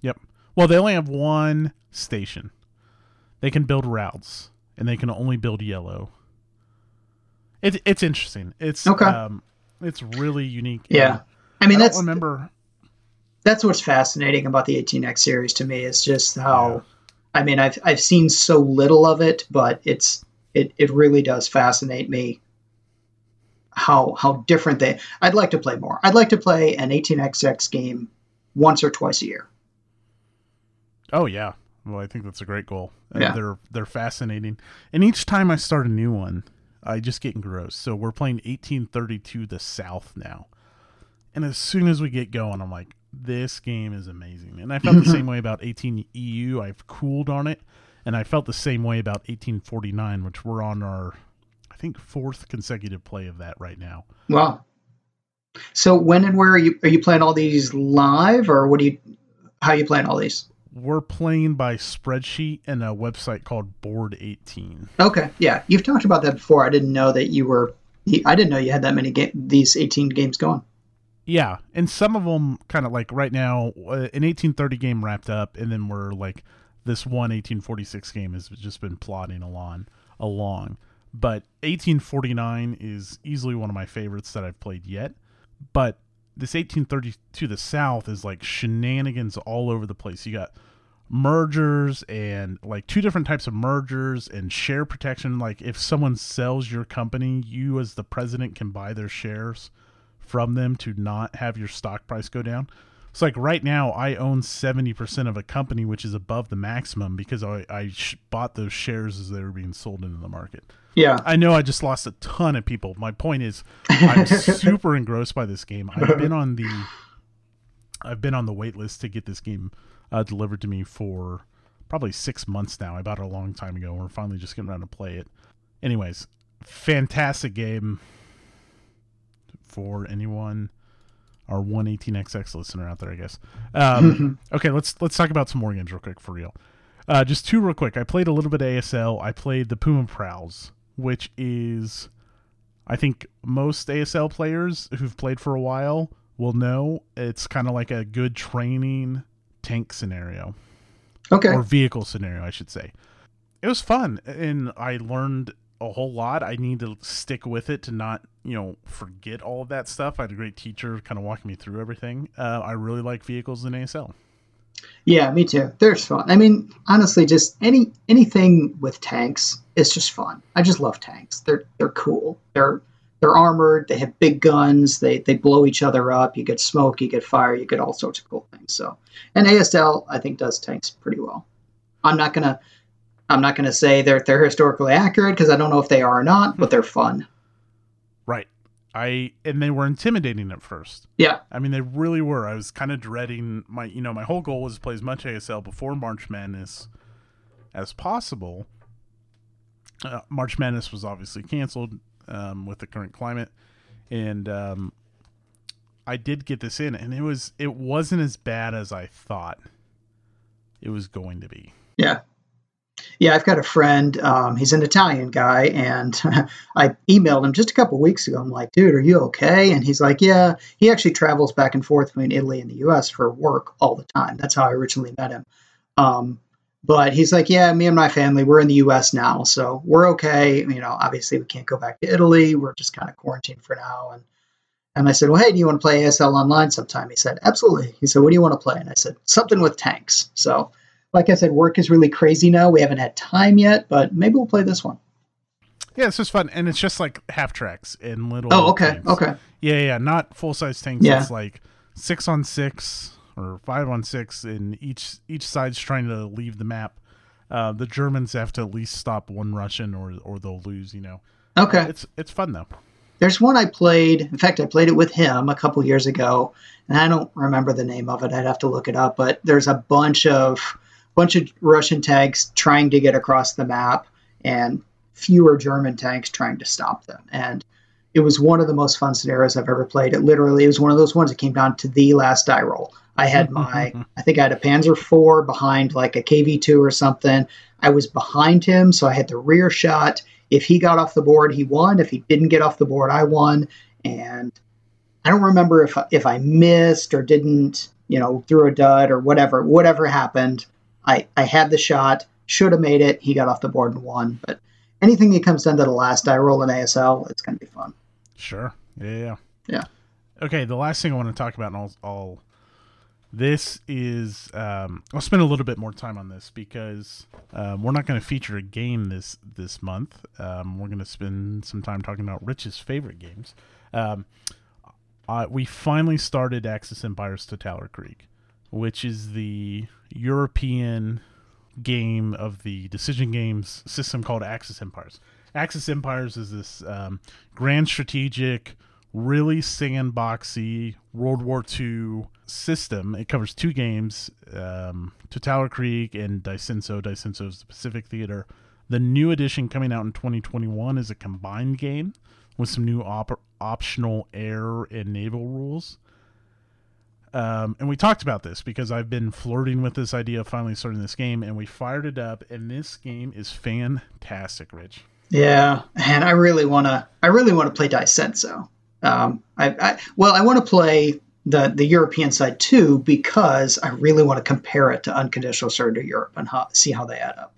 Yep. Well, they only have one station. They can build routes, and they can only build yellow. It's it's interesting. It's Okay. Um, it's really unique. Yeah. I I mean don't that's remember. that's what's fascinating about the 18x series to me is just how I mean I've I've seen so little of it, but it's it, it really does fascinate me how how different they I'd like to play more. I'd like to play an 18xx game once or twice a year. Oh yeah. Well, I think that's a great goal. Uh, Yeah. They're they're fascinating, and each time I start a new one, I just get engrossed. So we're playing 1832 the South now. And as soon as we get going, I'm like, this game is amazing. And I felt the same way about 18 EU. I've cooled on it. And I felt the same way about 1849, which we're on our, I think, fourth consecutive play of that right now. Wow. So when and where are you are you playing all these live or what do you how are you playing all these? We're playing by spreadsheet and a website called Board 18. Okay, yeah, you've talked about that before. I didn't know that you were. I didn't know you had that many ga- these 18 games going. Yeah, and some of them kind of like right now, uh, an 1830 game wrapped up, and then we're like this one 1846 game has just been plodding along along. But 1849 is easily one of my favorites that I've played yet. But this 1830 to the south is like shenanigans all over the place. You got mergers and like two different types of mergers and share protection. Like if someone sells your company, you as the president can buy their shares from them to not have your stock price go down. It's like right now I own 70% of a company, which is above the maximum because I, I sh- bought those shares as they were being sold into the market. Yeah. I know I just lost a ton of people. My point is I'm super engrossed by this game. I've been on the I've been on the wait list to get this game uh, delivered to me for probably six months now. I bought it a long time ago. We're finally just getting around to play it. Anyways, fantastic game for anyone our 118xx listener out there, I guess. Um, okay, let's let's talk about some more games real quick for real. Uh, just two real quick. I played a little bit of ASL. I played the Puma Prowls, which is, I think most ASL players who've played for a while will know it's kind of like a good training tank scenario Okay. or vehicle scenario, I should say. It was fun, and I learned a whole lot. I need to stick with it to not, you know, forget all of that stuff. I had a great teacher kind of walking me through everything. Uh, I really like vehicles in ASL. Yeah, me too. They're fun. I mean, honestly, just any anything with tanks is just fun. I just love tanks. They're they're cool. They're they're armored. They have big guns. They they blow each other up. You get smoke. You get fire. You get all sorts of cool things. So, and ASL I think does tanks pretty well. I'm not gonna I'm not gonna say they're they're historically accurate because I don't know if they are or not, but they're fun. Right. I and they were intimidating at first. Yeah. I mean, they really were. I was kind of dreading my, you know, my whole goal was to play as much ASL before March Madness as possible. Uh, March Madness was obviously canceled um, with the current climate, and um, I did get this in, and it was it wasn't as bad as I thought it was going to be. Yeah. Yeah, I've got a friend. Um, he's an Italian guy, and I emailed him just a couple weeks ago. I'm like, dude, are you okay? And he's like, yeah. He actually travels back and forth between Italy and the U.S. for work all the time. That's how I originally met him. Um, but he's like, yeah, me and my family, we're in the U.S. now, so we're okay. You know, obviously we can't go back to Italy. We're just kind of quarantined for now. And and I said, well, hey, do you want to play ASL online sometime? He said, absolutely. He said, what do you want to play? And I said, something with tanks. So like I said, work is really crazy now. We haven't had time yet, but maybe we'll play this one. Yeah, this is fun, and it's just like half tracks in little. Oh, okay, games. okay. Yeah, yeah, not full size tanks. Yeah. It's like six on six or five on six, and each each side's trying to leave the map. Uh, the Germans have to at least stop one Russian, or or they'll lose. You know. Okay. It's it's fun though. There's one I played. In fact, I played it with him a couple years ago, and I don't remember the name of it. I'd have to look it up. But there's a bunch of bunch of Russian tanks trying to get across the map, and fewer German tanks trying to stop them. And it was one of the most fun scenarios I've ever played. It literally it was one of those ones that came down to the last die roll. I had my, I think I had a Panzer IV behind like a KV2 or something. I was behind him, so I had the rear shot. If he got off the board, he won. If he didn't get off the board, I won. And I don't remember if if I missed or didn't, you know, threw a dud or whatever. Whatever happened, I I had the shot. Should have made it. He got off the board and won. But anything that comes down to the last die roll in ASL, it's going to be fun. Sure. Yeah, yeah. Okay, the last thing I want to talk about, and I'll, I'll this is um, I'll spend a little bit more time on this because um, we're not going to feature a game this this month. Um, we're going to spend some time talking about Rich's favorite games. Um, uh, we finally started Axis Empires Totaler Krieg, which is the European game of the decision games system called Axis Empires. Axis Empires is this um, grand strategic, really sandboxy World War II system. It covers two games, um, Totaler Krieg and Daisenso. Daisenso is the Pacific Theater. The new edition coming out in 2021 is a combined game with some new op- optional air and naval rules. Um, and we talked about this because I've been flirting with this idea of finally starting this game, and we fired it up, and this game is fantastic, Rich. Yeah, and I really want to. I really want to play Daisenso. Um, I, I well, I want to play the the European side too because I really want to compare it to Unconditional Surrender Europe and how, see how they add up.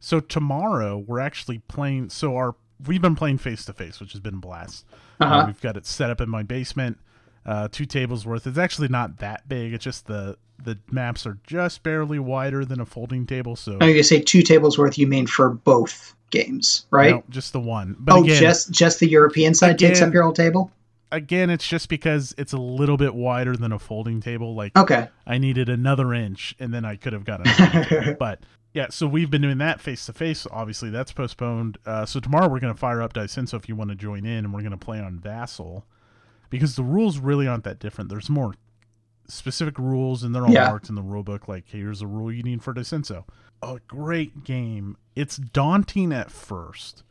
So tomorrow we're actually playing. So our we've been playing face to face, which has been a blast. Uh-huh. Uh, we've got it set up in my basement, uh, two tables worth. It's actually not that big. It's just the the maps are just barely wider than a folding table. So Oh, you say two tables worth? You mean for both games, right? no, just the one. But oh, again, just just the European side takes up your whole table. again, it's just because it's a little bit wider than a folding table. Like Okay. I needed another inch, and then I could have got another. but yeah, so we've been doing that face to face. Obviously, that's postponed. Uh, so tomorrow we're going to fire up Daisenso if you want to join in, and we're going to play on Vassal because the rules really aren't that different. There's more specific rules, and they're all Yeah. marked in the rule book. Like, here's a rule you need for Daisenso. A great game. It's daunting at first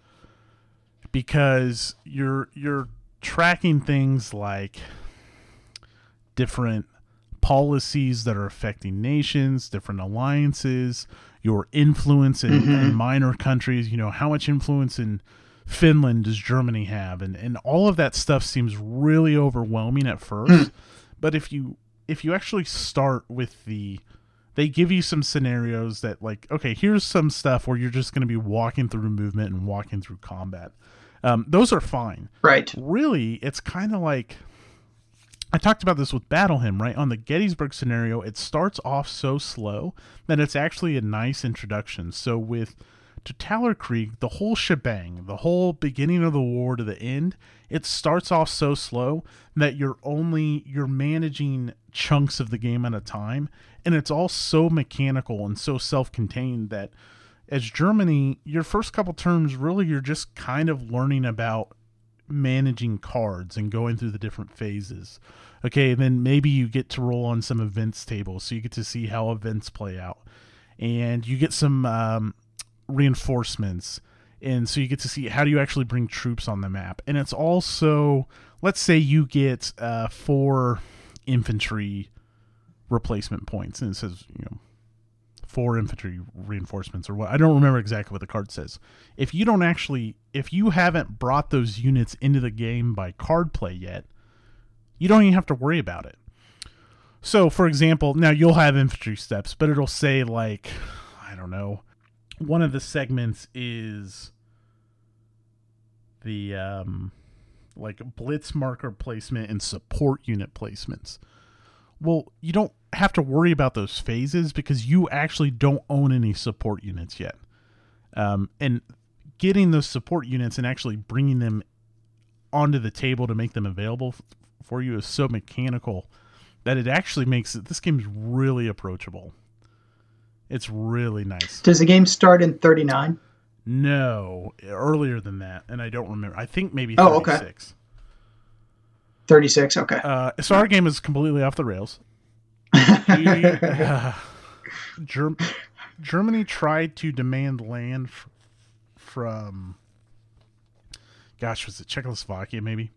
because you're you're tracking things like different policies that are affecting nations, different alliances, your influence in, in mm-hmm. minor countries. You know, how much influence in Finland does Germany have, and and all of that stuff seems really overwhelming at first. But if you if you actually start with the they give you some scenarios that like okay here's some stuff where you're just going to be walking through movement and walking through combat um, those are fine Right. really it's kind of like I talked about this with Battle Hymn, right? On the Gettysburg scenario, it starts off so slow that it's actually a nice introduction. So with Totaler Krieg, the whole shebang, the whole beginning of the war to the end, it starts off so slow that you're only you're managing chunks of the game at a time, and it's all so mechanical and so self-contained that as Germany, your first couple turns really you're just kind of learning about managing cards and going through the different phases. Okay, then maybe you get to roll on some events tables, so you get to see how events play out, and you get some um, reinforcements, and so you get to see how do you actually bring troops on the map. And it's also, let's say you get uh, four infantry replacement points, and it says you know four infantry reinforcements or what I don't remember exactly what the card says. If you don't actually if you haven't brought those units into the game by card play yet, you don't even have to worry about it. So for example, now you'll have infantry steps, but it'll say like I don't know, one of the segments is the um like blitz marker placement and support unit placements. Well, you don't have to worry about those phases because you actually don't own any support units yet. Um, and getting those support units and actually bringing them onto the table to make them available f- for you is so mechanical that it actually makes it, this game's really approachable. It's really nice. Does the game start in 39? No, earlier than that, and I don't remember. I think maybe Oh, okay. 36. 36. Okay. Uh, so our game is completely off the rails. Uh, Germ- Germany tried to demand land f- from, gosh, was it Czechoslovakia maybe?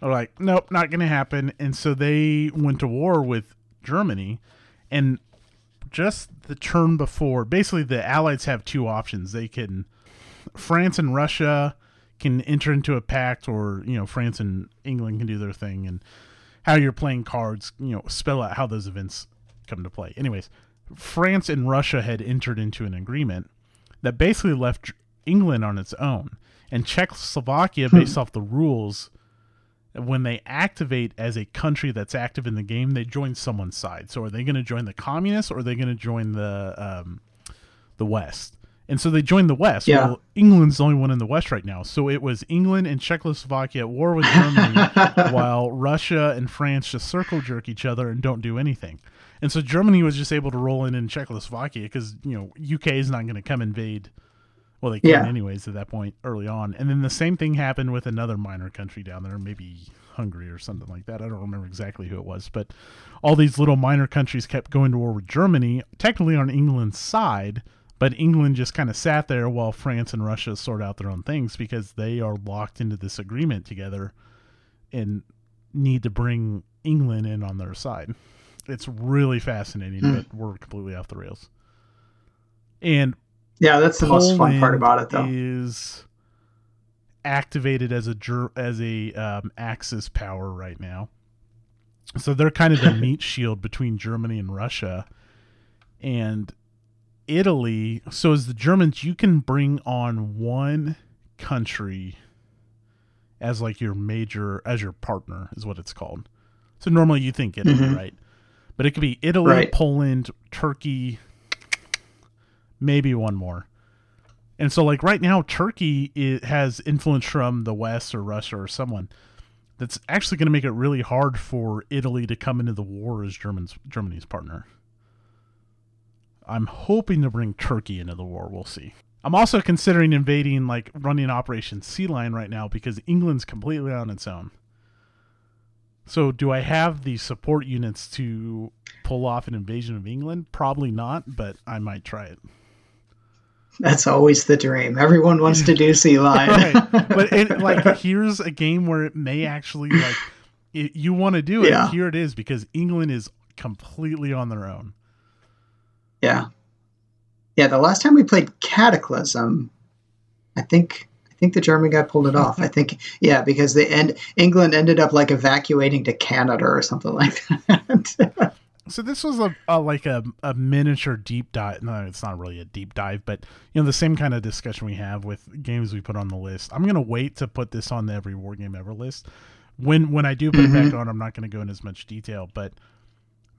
They're like, nope, not going to happen. And so they went to war with Germany. And just the turn before, basically, the Allies have two options. They can, France and Russia can enter into a pact, or, you know, France and England can do their thing. And how you're playing cards, you know, spell out how those events come to play. Anyways, France and Russia had entered into an agreement that basically left England on its own. And Czechoslovakia, hmm. based off the rules, when they activate as a country that's active in the game, they join someone's side. So are they going to join the communists or are they going to join the um, the West? And so they joined the West. Yeah. Well, England's the only one in the West right now. So it was England and Czechoslovakia at war with Germany, while Russia and France just circle jerk each other and don't do anything. And so Germany was just able to roll in in Czechoslovakia because you know UK is not going to come invade Well, they can Yeah. anyways at that point early on. And then the same thing happened with another minor country down there, maybe Hungary or something like that. I don't remember exactly who it was, but all these little minor countries kept going to war with Germany, technically on England's side, but England just kind of sat there while France and Russia sort out their own things because they are locked into this agreement together and need to bring England in on their side. It's really fascinating, Hmm. but we're completely off the rails. And Yeah, that's the most fun part about it, though. Is activated as a as a um, Axis power right now, so they're kind of the meat shield between Germany and Russia, and Italy. So as the Germans, you can bring on one country as like your major as your partner is what it's called. So normally you think Italy, Mhm. right? But it could be Italy, Right. Poland, Turkey, maybe one more. And so, like right now, Turkey has influence from the West or Russia or someone that's actually going to make it really hard for Italy to come into the war as Germans Germany's partner. I'm hoping to bring Turkey into the war. We'll see. I'm also considering invading, like running Operation Sea Lion right now because England's completely on its own. So, do I have the support units to pull off an invasion of England? Probably not, but I might try it. That's always the dream. Everyone wants to do Sea Lion. right. But it, like, here's a game where it may actually like it, you want to do it. Yeah. Here it is because England is completely on their own. Yeah. Yeah, the last time we played Cataclysm, I think I think the German guy pulled it off. I think yeah, because the end England ended up like evacuating to Canada or something like that. So this was a, a like a, a miniature deep dive. No, it's not really a deep dive, but you know the same kind of discussion we have with games we put on the list. I'm gonna wait to put this on the every war game ever list. When when I do put it back mm-hmm. on, I'm not gonna go in as much detail, but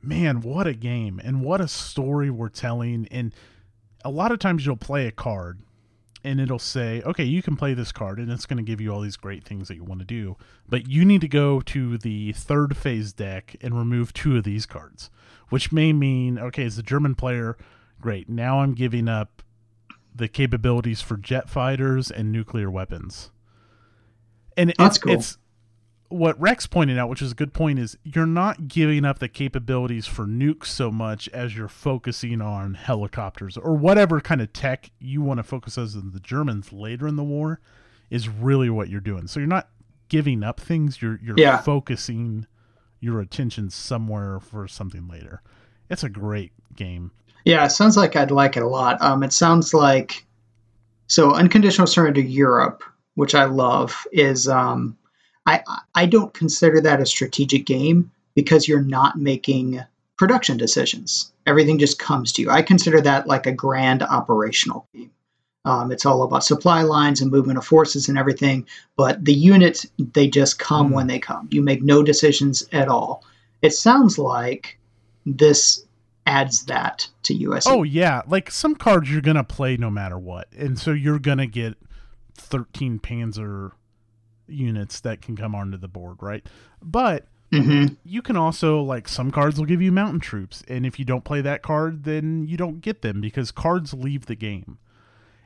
man, what a game and what a story we're telling. And a lot of times you'll play a card and it'll say, okay, you can play this card and it's going to give you all these great things that you want to do. But you need to go to the third phase deck and remove two of these cards, which may mean, okay, as a German player, great. Now I'm giving up the capabilities for jet fighters and nuclear weapons. And That's it's, cool. it's what Rex pointed out, which is a good point, is you're not giving up the capabilities for nukes so much as you're focusing on helicopters or whatever kind of tech you want to focus as in the Germans later in the war is really what you're doing. So you're not giving up things, you're you're Yeah. focusing your attention somewhere for something later. It's a great game. yeah, it sounds like I'd like it a lot. Um, it sounds like so unconditional surrender to Europe, which I love, is um, I I don't consider that a strategic game because you're not making production decisions. Everything just comes to you. I consider that like a grand operational game. Um, it's all about supply lines and movement of forces and everything, but the units they just come Mm. when they come. You make no decisions at all. It sounds like this adds that to USC. Oh yeah, like some cards you're gonna play no matter what, and so you're gonna get 13 Panzer units that can come onto the board, right? But hmm you can also like some cards will give you mountain troops, and if you don't play that card, then you don't get them because cards leave the game,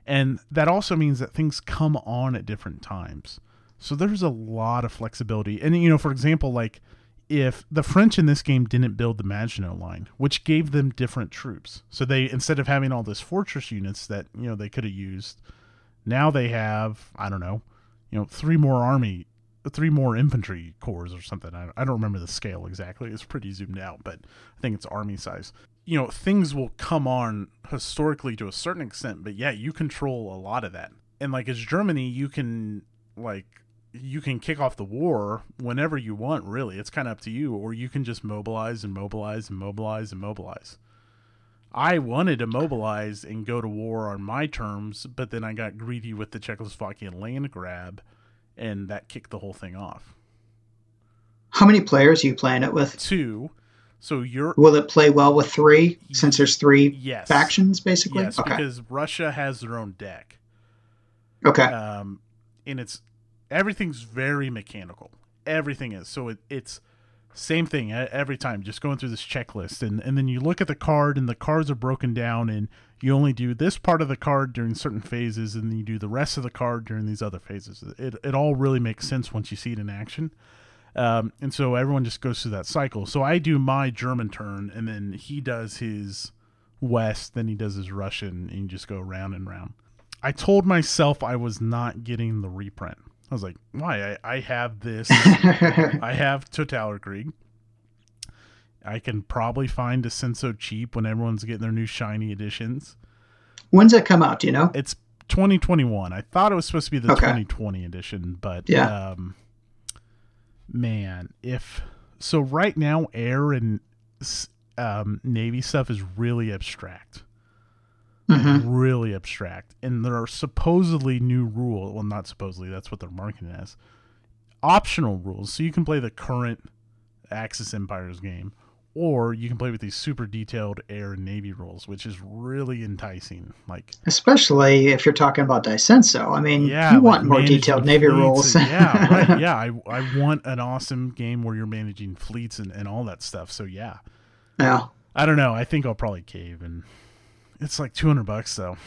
and that also means that things come on at different times. So there's a lot of flexibility, and you know, for example, like if the French in this game didn't build the Maginot Line, which gave them different troops, so they instead of having all this fortress units that you know they could have used, now they have I don't know, you know, three more army, three more infantry corps or something. I I don't remember the scale exactly. It's pretty zoomed out, but I think it's army size. You know, things will come on historically to a certain extent, but yeah, you control a lot of that. And like as Germany, you can like you can kick off the war whenever you want really it's kind of up to you or you can just mobilize and mobilize and mobilize and mobilize i wanted to mobilize and go to war on my terms but then i got greedy with the czechoslovakian land grab and that kicked the whole thing off How many players are you playing it with? two so you're Will it play well with three since there's three yes factions basically? yes okay. because russia has their own deck okay. um, and it's everything's very mechanical. Everything is so it, it's same thing every time. Just going through this checklist, and and then you look at the card, and the cards are broken down, and you only do this part of the card during certain phases, and then you do the rest of the card during these other phases. It it all really makes sense once you see it in action. Um, and so everyone just goes through that cycle. So I do my German turn, and then he does his West, then he does his Russian, and you just go round and round. I told myself I was not getting the reprint. I was like, why? I, I have this. I have Total Krieg. I can probably find Daisenso cheap when everyone's getting their new shiny editions. When's it come out? Do you know? It's 2021. I thought it was supposed to be the Okay. 2020 edition, but Yeah. um, man, if so, right now, air and um, navy stuff is really abstract, hmm really abstract, and there are supposedly new rules. Well, not supposedly. That's what they're marketing as optional rules, so you can play the current Axis Empires game. Or you can play with these super detailed air and navy rules, which is really enticing. Like Especially if you're talking about Daisenso. I mean, yeah, you like want more detailed Navy rules. and- yeah, right. Yeah, I, I want an awesome game where you're managing fleets and, and all that stuff. So yeah, yeah. I don't know. I think I'll probably cave, and it's like two hundred bucks though.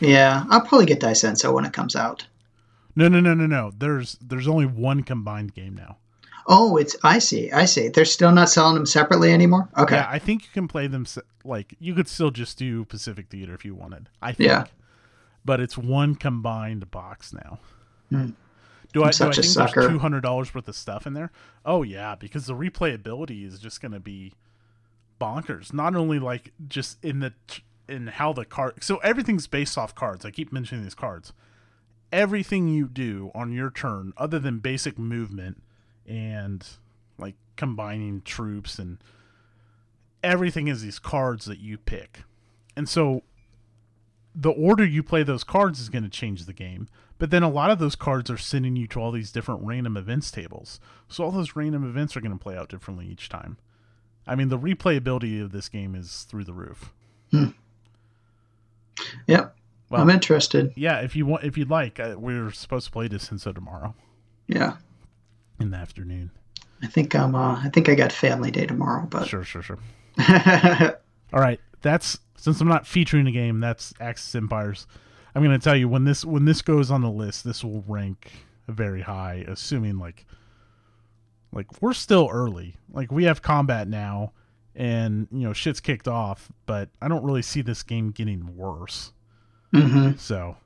Yeah, I'll probably get Daisenso when it comes out. No, no, no, no, no. There's there's only one combined game now. Oh, it's I see, I see. They're still not selling them separately anymore. Okay, Yeah, I think you can play them se- like you could still just do Pacific Theater if you wanted. I think. Yeah. But it's one combined box now. Hmm. Do I, do I think sucker. there's two hundred dollars worth of stuff in there? Oh yeah, because the replayability is just going to be bonkers. Not only like just in the in how the card, so everything's based off cards. I keep mentioning these cards. Everything you do on your turn, other than basic movement and like combining troops and everything is these cards that you pick. And so the order you play those cards is going to change the game. But then a lot of those cards are sending you to all these different random events tables. So all those random events are going to play out differently each time. I mean, the replayability of this game is through the roof. Hmm. Yep. Well, I'm interested. yeah, if you want, if you'd like, uh, we're supposed to play Daisenso tomorrow Yeah, in the afternoon. I think I'm. Uh, I think I got Family Day tomorrow, but Sure, sure, sure. All right, that's since I'm not featuring a game. That's Axis Empires. I'm going to tell you when this when this goes on the list, this will rank very high, assuming like like we're still early. Like we have combat now, and you know shit's kicked off, but I don't really see this game getting worse. hmm So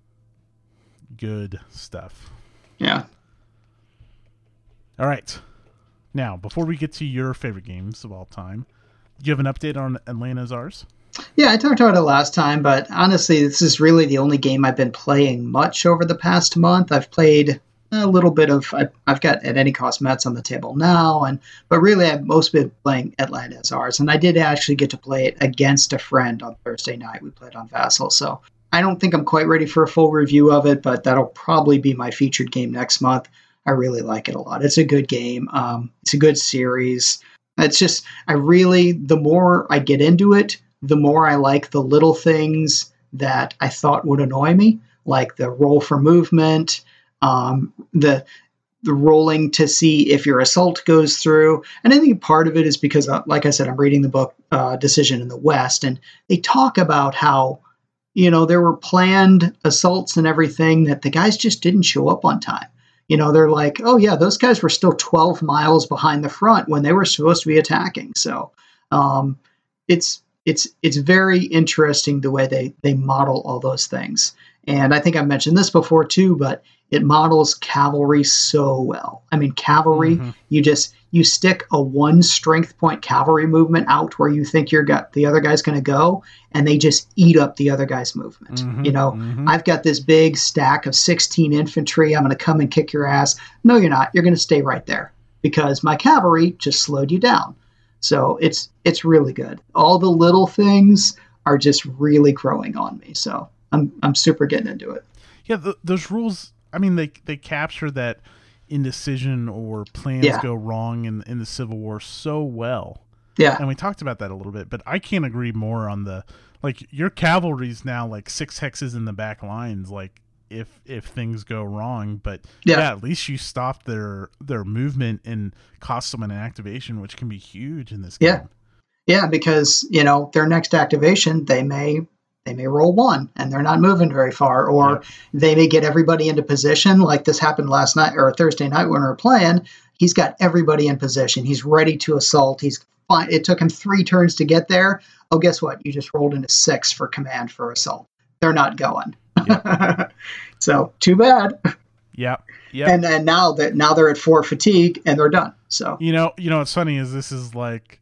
good stuff. yeah. All right. Now, before we get to your favorite games of all time, do you have an update on Atlanta Is Ours? Yeah, I talked about it last time, but honestly, this is really the only game I've been playing much over the past month. I've played a little bit of. I, I've got at any cost Metz on the table now, and but really, I've mostly been playing Atlanta Is Ours, and I did actually get to play it against a friend on Thursday night. We played on Vassal, so I don't think I'm quite ready for a full review of it, but that'll probably be my featured game next month. I really like it a lot. It's a good game. Um, it's a good series. It's just I really the more I get into it, the more I like the little things that I thought would annoy me, like the roll for movement, um, the the rolling to see if your assault goes through. And I think part of it is because, uh, like I said, I'm reading the book uh, Decision in the West, and they talk about how you know there were planned assaults and everything that the guys just didn't show up on time. You know, they're like, oh yeah, those guys were still 12 miles behind the front when they were supposed to be attacking. So um, it's it's it's very interesting the way they they model all those things. And I think I've mentioned this before too, but it models cavalry so well. I mean, cavalry, Mhm. you just you stick a one strength point cavalry movement out where you think you're got the other guy's going to go, and they just eat up the other guy's movement. Mhm, You know, mhm. I've got this big stack of 16 infantry. I'm going to come and kick your ass. No, you're not. You're going to stay right there because my cavalry just slowed you down. So it's it's really good. All the little things are just really growing on me. So I'm I'm super getting into it. Yeah, th- those rules. I mean, they they capture that indecision or plans Yeah. go wrong in in the Civil War so well, Yeah, and we talked about that a little bit. But I can't agree more on the like your cavalry's now like six hexes in the back lines. Like if if things go wrong, but Yeah. yeah, at least you stopped their their movement and cost them an activation, which can be huge in this game. Yeah. yeah, because you know their next activation they may they may roll one and they're not moving very far, or Yep. they may get everybody into position, like this happened last night or Thursday night when we were playing. He's got everybody in position. He's ready to assault. He's fine. It took him three turns to get there. Oh, guess what? You just rolled into six for command for assault. They're not going. so too bad. Yeah. Yep. And and now that now they're at four fatigue and they're done. So you know, you know what's funny is this is like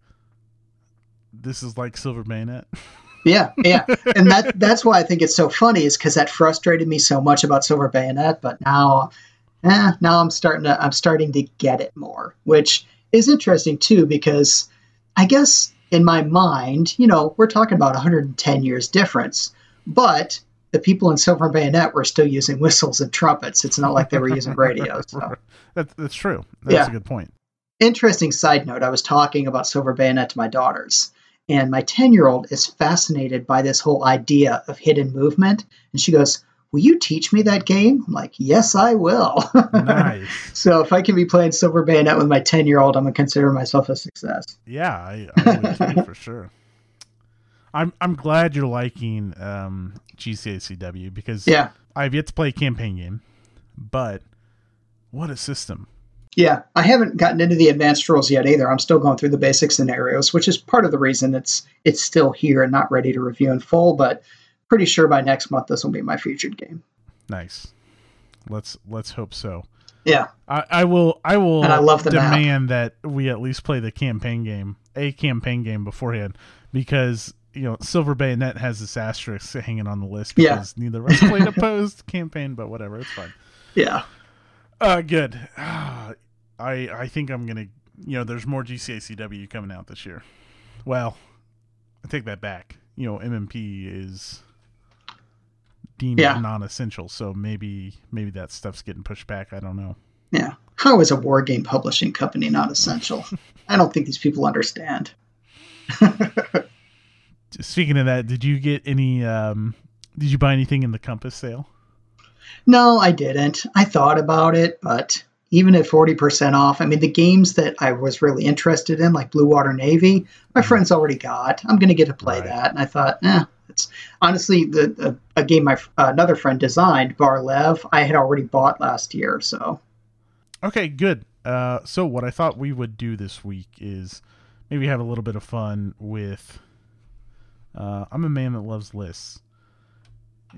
this is like Silver Bayonet. yeah, yeah, and that that's why I think it's so funny is because that frustrated me so much about Silver Bayonet, but now, eh, now I'm starting to I'm starting to get it more, which is interesting too because I guess in my mind, you know, we're talking about 110 years difference, but the people in Silver Bayonet were still using whistles and trumpets. It's not like they were using radios. So. That, that's true. That's Yeah. a good point. interesting side note i was talking about silver bayonet to my daughters and my 10 year old is fascinated by this whole idea of hidden movement and she goes will you teach me that game i'm like yes i will Nice. so if i can be playing silver bayonet with my 10 year old i'm going to consider myself a success Yeah, I, I would for sure. I'm I'm glad you're liking um, GCACW because yeah I've yet to play a campaign game, but what a system! Yeah i haven't gotten into the advanced rules yet either i'm still going through the basic scenarios which is part of the reason it's it's still here and not ready to review in full but pretty sure by next month this will be my featured game Nice. Let's let's hope so. yeah I, I will I will And I love the map. demand that we at least play the campaign game, a campaign game beforehand, because you know Silver Bayonet has this asterisk hanging on the list Yeah. because neither of us played a post campaign, but whatever, it's fine. yeah Uh, good. I I think I'm gonna. You know, there's more GCACW coming out this year. Well, I take that back. You know, MMP is deemed Yeah. non-essential, so maybe maybe that stuff's getting pushed back. I don't know. Yeah. How is a war game publishing company not essential? I don't think these people understand. Speaking of that, did you get any? Um, did you buy anything in the Compass sale? No, I didn't. I thought about it, but even at 40% off, I mean, the games that I was really interested in, like Blue Water Navy, my friends already got. I'm going to get to play Right. that. And I thought, eh, it's honestly the, the a game my f- another friend designed, Bar Lev, I had already bought last year. So, Okay, good. Uh, so what I thought we would do this week is maybe have a little bit of fun with. Uh, I'm a man that loves lists,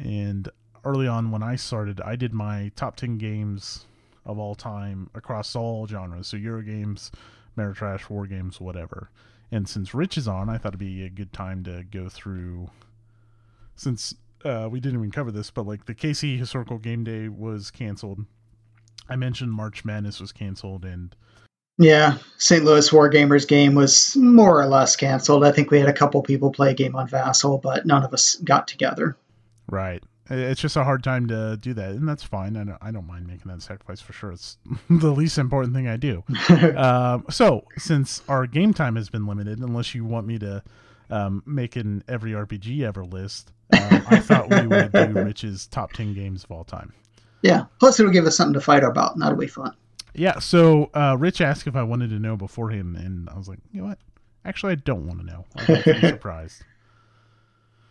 and early on when I started, I did my top ten games of all time across all genres. So Euro games, Ameritrash, War games, whatever. And since Rich is on, I thought it'd be a good time to go through. Since uh, we didn't even cover this, but like the KC Historical Game Day was canceled. I mentioned March Madness was canceled, and yeah, St. Louis Wargamers game was more or less canceled. I think we had a couple people play a game on Vassal, but none of us got together. right, it's just a hard time to do that, and that's fine. I don't, I don't mind making that sacrifice for sure. It's the least important thing I do. um, so, since our game time has been limited, unless you want me to um, make an every RPG ever list, um, I thought we would do Rich's top ten games of all time. yeah. Plus, it'll give us something to fight about, and that'll be fun. Yeah. So, uh, Rich asked if I wanted to know beforehand, and I was like, you know what? Actually, I don't want to know. I'd like to be surprised.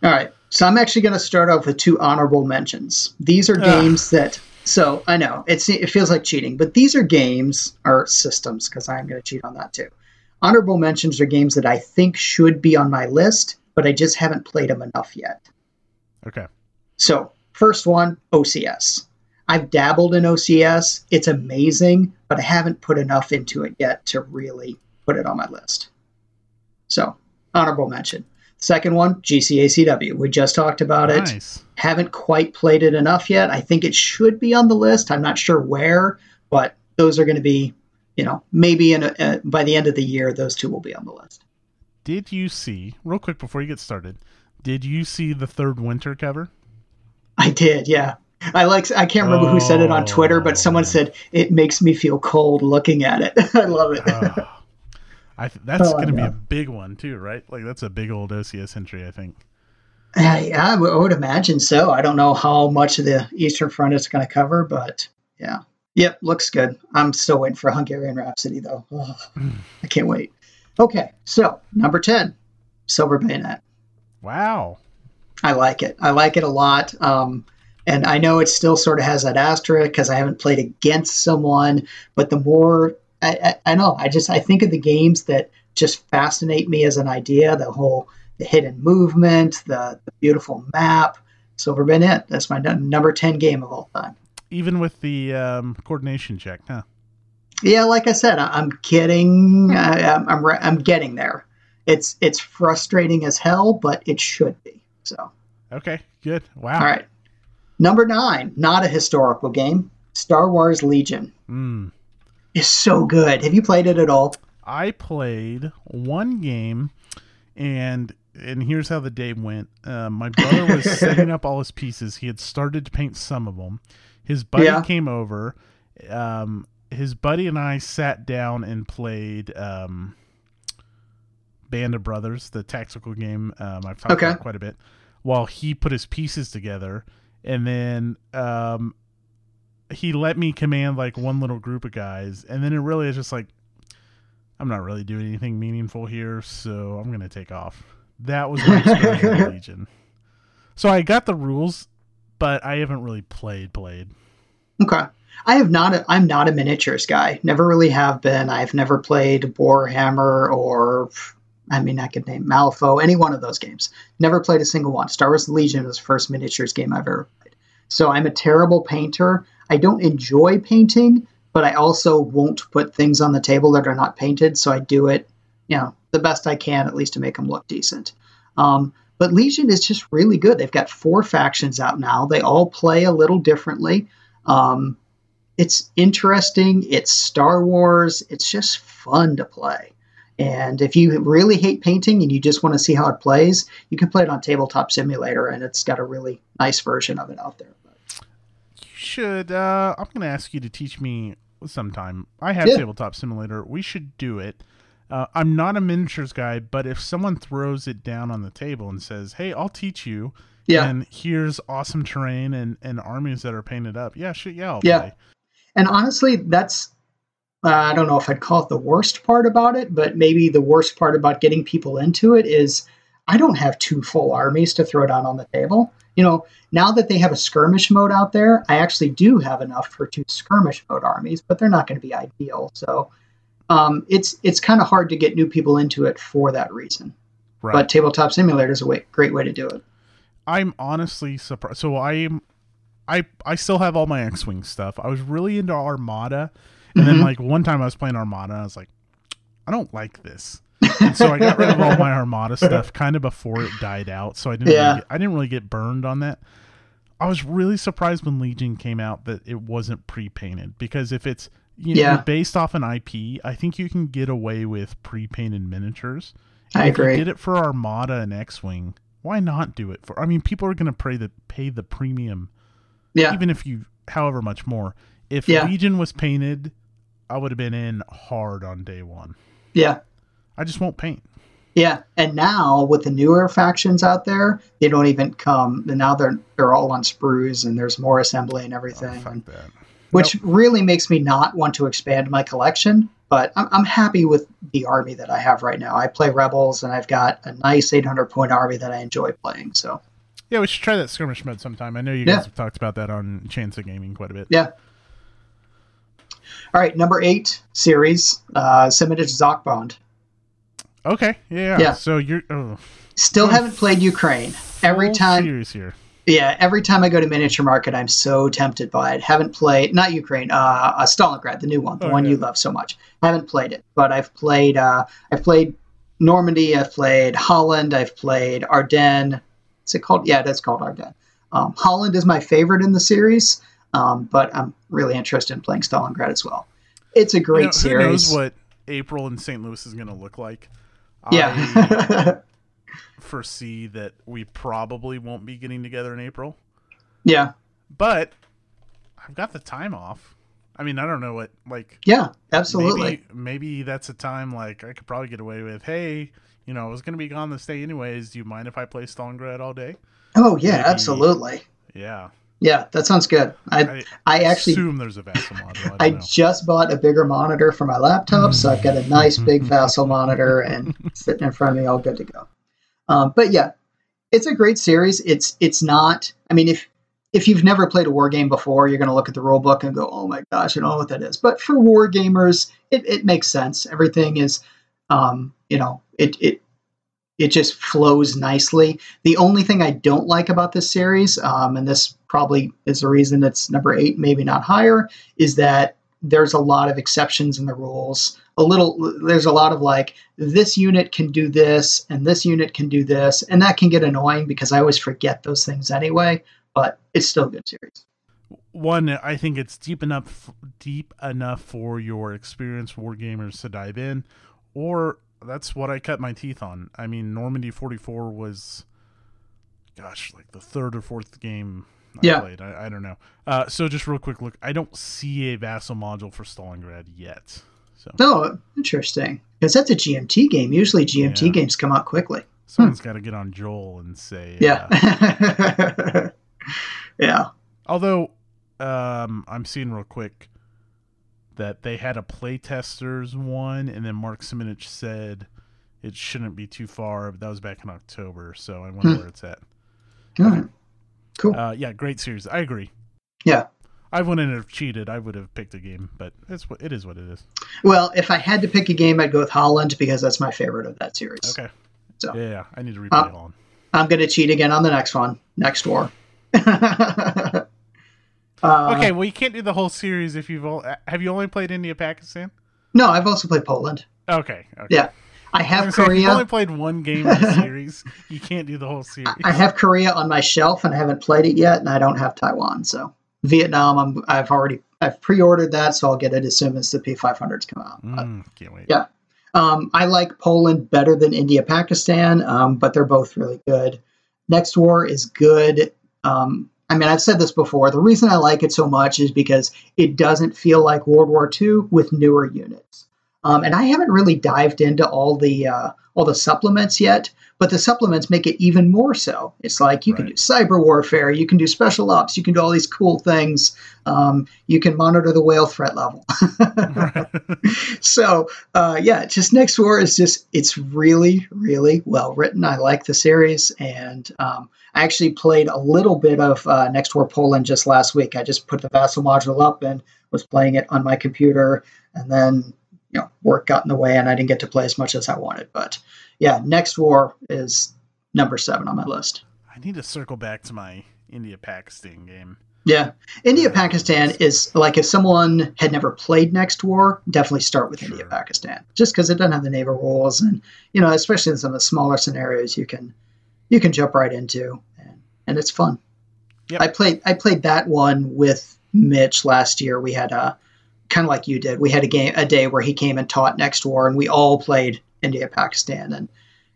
All right. So I'm actually going to start off with two honorable mentions. These are Ugh. games that. So I know it's it feels like cheating, but these are games or systems because I'm going to cheat on that too. Honorable mentions are games that I think should be on my list, but I just haven't played them enough yet. Okay. So first one, OCS. I've dabbled in OCS. It's amazing, but I haven't put enough into it yet to really put it on my list. So honorable mention. Second one, GCACW. We just talked about it haven't quite played it enough yet. I think it should be on the list. I'm not sure where, but those are going to be, you know, maybe in a, uh, by the end of the year, those two will be on the list. Did you see, real quick before you get started, did you see the third winter cover? I did, yeah. I like. I can't remember who said it on Twitter, but someone Oh. said it makes me feel cold looking at it. I love it. Oh. I th- that's Oh, going to be a big one too, right? Like that's a big old OCS entry, I think. Uh, yeah, I would imagine so. I don't know how much of the Eastern Front it's going to cover, but yeah. Yep, looks good. I'm still waiting for Hungarian Rhapsody, though. Ugh, I can't wait. Okay, so number 10, Silver Bayonet. Wow. I like it. I like it a lot. Um, and I know it still sort of has that asterisk because I haven't played against someone. But the more I, I, I, know, I just I think of the games that just fascinate me as an idea. The whole the hidden movement, the, the beautiful map. Silver Bayonet. That's my number ten game of all time. Even with the um, coordination check, huh? Yeah, like I said, I, am getting, I, I'm, I'm, I'm getting there. It's it's frustrating as hell, but it should be. So. Okay. Good. Wow. All right. Number nine, not a historical game. Star Wars Legion. Mm. Is so good. Have you played it at all? I played one game, and and here's how the day went. Uh, my brother was setting up all his pieces. He had started to paint some of them. His buddy yeah. came over. Um, his buddy and I sat down and played um, Band of Brothers, the tactical game um, I've talked okay. about quite a bit, while he put his pieces together and then um, he let me command like one little group of guys, and then it really is just like I'm not really doing anything meaningful here, so I'm gonna take off. That was my experience with Legion. So I got the rules, but I haven't really played played. Okay. I have not. A, I'm not a miniatures guy. Never really have been. I've never played Warhammer or I mean, I could name Malifaux, any one of those games. Never played a single one. Star Wars Legion was the first miniatures game I've ever played. So I'm a terrible painter. I don't enjoy painting, but I also won't put things on the table that are not painted. So I do it, you know, the best I can, at least to make them look decent. Um, but Legion is just really good. They've got four factions out now. They all play a little differently. Um, it's interesting. It's Star Wars. It's just fun to play. And if you really hate painting and you just want to see how it plays, you can play it on Tabletop Simulator, and it's got a really nice version of it out there. Should. Uh, I'm going to ask you to teach me sometime. I have yeah. Tabletop Simulator. We should do it. Uh, I'm not a miniatures guy, but if someone throws it down on the table and says, "Hey, I'll teach you," yeah. and here's awesome terrain and, and armies that are painted up, yeah, shit, yeah, I'll yeah. Play. And honestly, that's uh, I don't know if I'd call it the worst part about it, but maybe the worst part about getting people into it is I don't have two full armies to throw down on the table. You know, now that they have a skirmish mode out there, I actually do have enough for two skirmish mode armies, but they're not going to be ideal. So um, it's it's kind of hard to get new people into it for that reason. Right. But tabletop simulator is a way, great way to do it. I'm honestly surprised. So I'm I I still have all my X-wing stuff. I was really into Armada and mm-hmm. then like one time I was playing Armada, I was like, I don't like this. And so I got rid of all my Armada stuff kind of before it died out. So I didn't yeah. really get, I didn't really get burned on that. I was really surprised when Legion came out that it wasn't pre-painted because if it's you know, yeah. based off an IP, I think you can get away with pre-painted miniatures. And I agree. did it for Armada and X-wing. Why not do it for? I mean, people are going to pay the pay the premium, yeah. Even if you, however much more. If yeah. Legion was painted I would have been in hard on day one. Yeah. I just won't paint. Yeah, and now with the newer factions out there, they don't even come. And now they're they're all on sprues, and there's more assembly and everything, oh, which nope. really makes me not want to expand my collection. But I'm, I'm happy with the army that I have right now. I play rebels, and I've got a nice 800 point army that I enjoy playing. So yeah, we should try that skirmish mode sometime. I know you guys yeah. have talked about that on Chance of Gaming quite a bit. Yeah, all right, number eight series, uh, Simonitch ZOC-bond. Okay, yeah, yeah. So you're oh. still haven't played Ukraine. Every time. Yeah, every time I go to Miniature Market, I'm so tempted by it. Haven't played not Ukraine, uh, uh Stalingrad, the new one, the oh, one yeah. you love so much. Haven't played it, but I've played. Uh, I've played Normandy. I've played Holland. I've played Ardennes. Is it called? Yeah, that's called Ardennes. Um, Holland is my favorite in the series. Um, but I'm really interested in playing Stalingrad as well. It's a great you know, series. Who knows what April in St. Louis is going to look like? Yeah. I foresee that we probably won't be getting together in April. Yeah. But I've got the time off. I mean, I don't know what like. Yeah, absolutely. Maybe, maybe that's a time like I could probably get away with. Hey, you know, I was going to be gone this day anyways. Do you mind if I play Stalingrad all day? Oh yeah, maybe, absolutely. Yeah. Yeah, that sounds good. I I, I actually assume there's a Vassal monitor. I, I just bought a bigger monitor for my laptop, so I've got a nice big Vassal monitor and sitting in front of me, all good to go. Um, but yeah, it's a great series. It's it's not. I mean, if if you've never played a war game before, you're going to look at the rule book and go, "Oh my gosh, I don't know what that is." But for war gamers, it, it makes sense. Everything is, um, you know, it it it just flows nicely. The only thing I don't like about this series, um, and this probably is the reason it's number eight, maybe not higher, is that there's a lot of exceptions in the rules. A little, there's a lot of like this unit can do this and this unit can do this, and that can get annoying because I always forget those things anyway. But it's still a good series. One, I think it's deep enough, deep enough for your experienced war gamers to dive in, or that's what I cut my teeth on. I mean, Normandy 44 was, gosh, like the third or fourth game I Yeah. played. I, I don't know. Uh, so just real quick, look, I don't see a vassal module for Stalingrad yet. So Oh, interesting. Because that's a GMT game. Usually GMT Yeah. games come out quickly. someone's got to get on Joel and say, uh, Yeah. yeah. Although, um, I'm seeing real quick that they had a playtesters one, and then Mark Simonitch said it shouldn't be too far, but that was back in October, so I wonder Hmm. where it's at. All right. Cool. Uh, yeah, great series. I agree. Yeah. I wouldn't have cheated. I would have picked a game, but it's what it is. What it is. Well, if I had to pick a game, I'd go with Holland because that's my favorite of that series. Okay. So- yeah, yeah, I need to replay Uh, Holland. I'm going to cheat again on the next one, next war. uh, Okay, well, you can't do the whole series if you've all. Have you only played India, Pakistan? No, I've also played Poland. Okay. okay. Yeah. I I have was gonna say, you've Korea. only played one game in the series. You can't do the whole series. I have Korea on my shelf and I haven't played it yet, and I don't have Taiwan. So Vietnam, I'm, I've already I've pre-ordered that, so I'll get it as soon as the P500s come out. Mm, can't wait. Yeah. Um, I like Poland better than India Pakistan, um, but they're both really good. Next War is good. Um, I mean, I've said this before. The reason I like it so much is because it doesn't feel like World War II with newer units. Um, and I haven't really dived into all the uh, all the supplements yet, but the supplements make it even more so. It's like you can do cyber warfare, you can do special ops, you can do all these cool things. Um, you can monitor the whale threat level. so uh, yeah, just Next War is just it's really really well written. I like the series, and um, I actually played a little bit of uh, Next War Poland just last week. I just put the Vassal module up and was playing it on my computer, and then you know work got in the way, and I didn't get to play as much as I wanted. But yeah, Next War is number seven on my list. I need to circle back to my India Pakistan game. Yeah, India Pakistan is like if someone had never played Next War, definitely start with India Pakistan, just because it doesn't have the naval rules, and you know, especially in some of the smaller scenarios, you can you can jump right into, and, it's fun. Yep. I played I played that one with Mitch last year. We had a kind of like you did. We had a game a day where he came and taught Next War, and we all played India Pakistan, and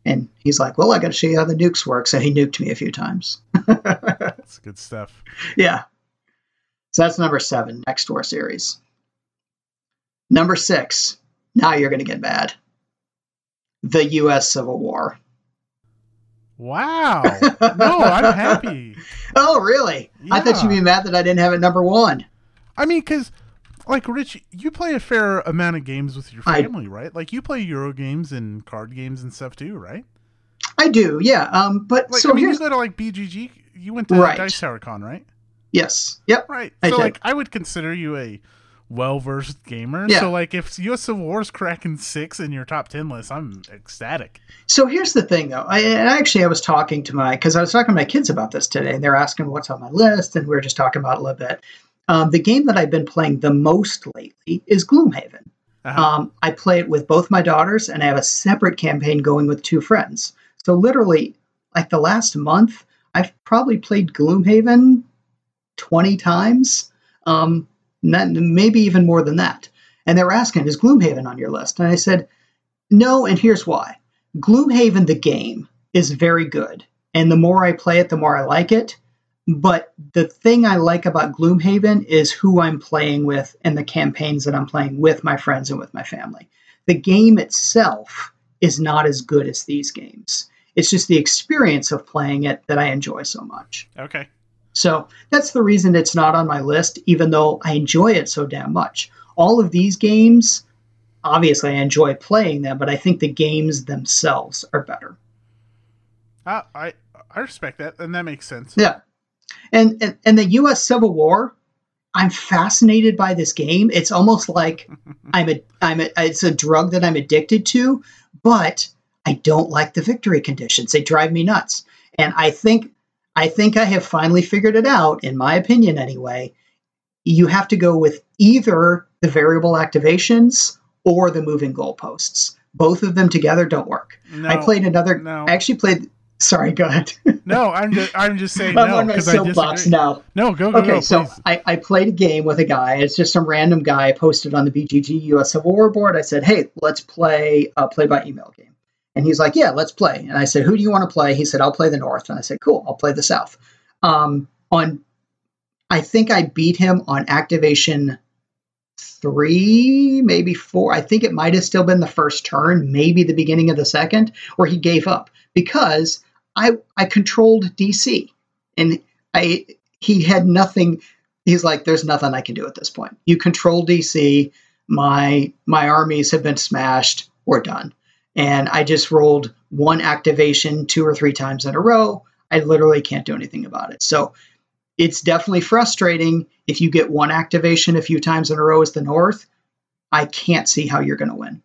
and he's like, "Well, I got to show you how the nukes work," so he nuked me a few times. That's good stuff. Yeah. So that's number seven, Next War series. Number six, now you're going to get mad. The U.S. Civil War. Wow. No, I'm happy. Oh, really? I thought you'd be mad that I didn't have it number one. I mean, because, like, Rich, you play a fair amount of games with your I- family, right? Like, you play Euro games and card games and stuff too, right? I do, yeah. Um, but Like, so I mean, here's you go to, like, BGG, you went to Right. Dice Tower Con, right? yes, yep. Right. I so, like, I would consider you a well versed gamer. Yeah. So, like, if U.S. Civil War's cracking six in your top 10 list, I'm ecstatic. So here's the thing, though. I, and actually, I was talking to my because I was talking to my kids about this today, and they're asking what's on my list, and we were just talking about it a little bit. Um, the game that I've been playing the most lately is Gloomhaven. Uh-huh. Um, I play it with both my daughters, and I have a separate campaign going with two friends. So literally, like the last month, I've probably played Gloomhaven twenty times, um, not, maybe even more than that. And they were asking, "Is Gloomhaven on your list?" And I said, "No." And here's why: Gloomhaven, the game, is very good, and the more I play it, the more I like it. But the thing I like about Gloomhaven is who I'm playing with and the campaigns that I'm playing with my friends and with my family. The game itself is not as good as these games. It's just the experience of playing it that I enjoy so much. okay. So that's the reason it's not on my list, even though I enjoy it so damn much. All of these games, obviously, I enjoy playing them, but I think the games themselves are better. Uh, I I respect that, and that makes sense. Yeah, and and, and the U.S. Civil War. I'm fascinated by this game. It's almost like I'm a I'm a it's a drug that I'm addicted to, but I don't like the victory conditions. They drive me nuts. And I think I think I have finally figured it out, in my opinion anyway. You have to go with either the variable activations or the moving goalposts. Both of them together don't work. No, I played another no. I actually played sorry, go ahead. no, I'm just I'm just saying I'm no on my soapbox now. No, go go Okay, go. so. I, I played a game with a guy. It's just some random guy posted on the BGG US Civil War board. I said, "Hey, let's play a play by email game." And he's like, "Yeah, let's play." And I said, "Who do you want to play?" He said, "I'll play the North." And I said, "Cool, I'll play the South." Um, on, I think I beat him on activation three, maybe four. I think it might have still been the first turn, maybe the beginning of the second, where he gave up because I I controlled DC and I he had nothing. He's like, there's nothing I can do at this point. You control DC. My my armies have been smashed. We're done. And I just rolled one activation two or three times in a row. I literally can't do anything about it. So it's definitely frustrating if you get one activation a few times in a row as the North. I can't see how you're going to win.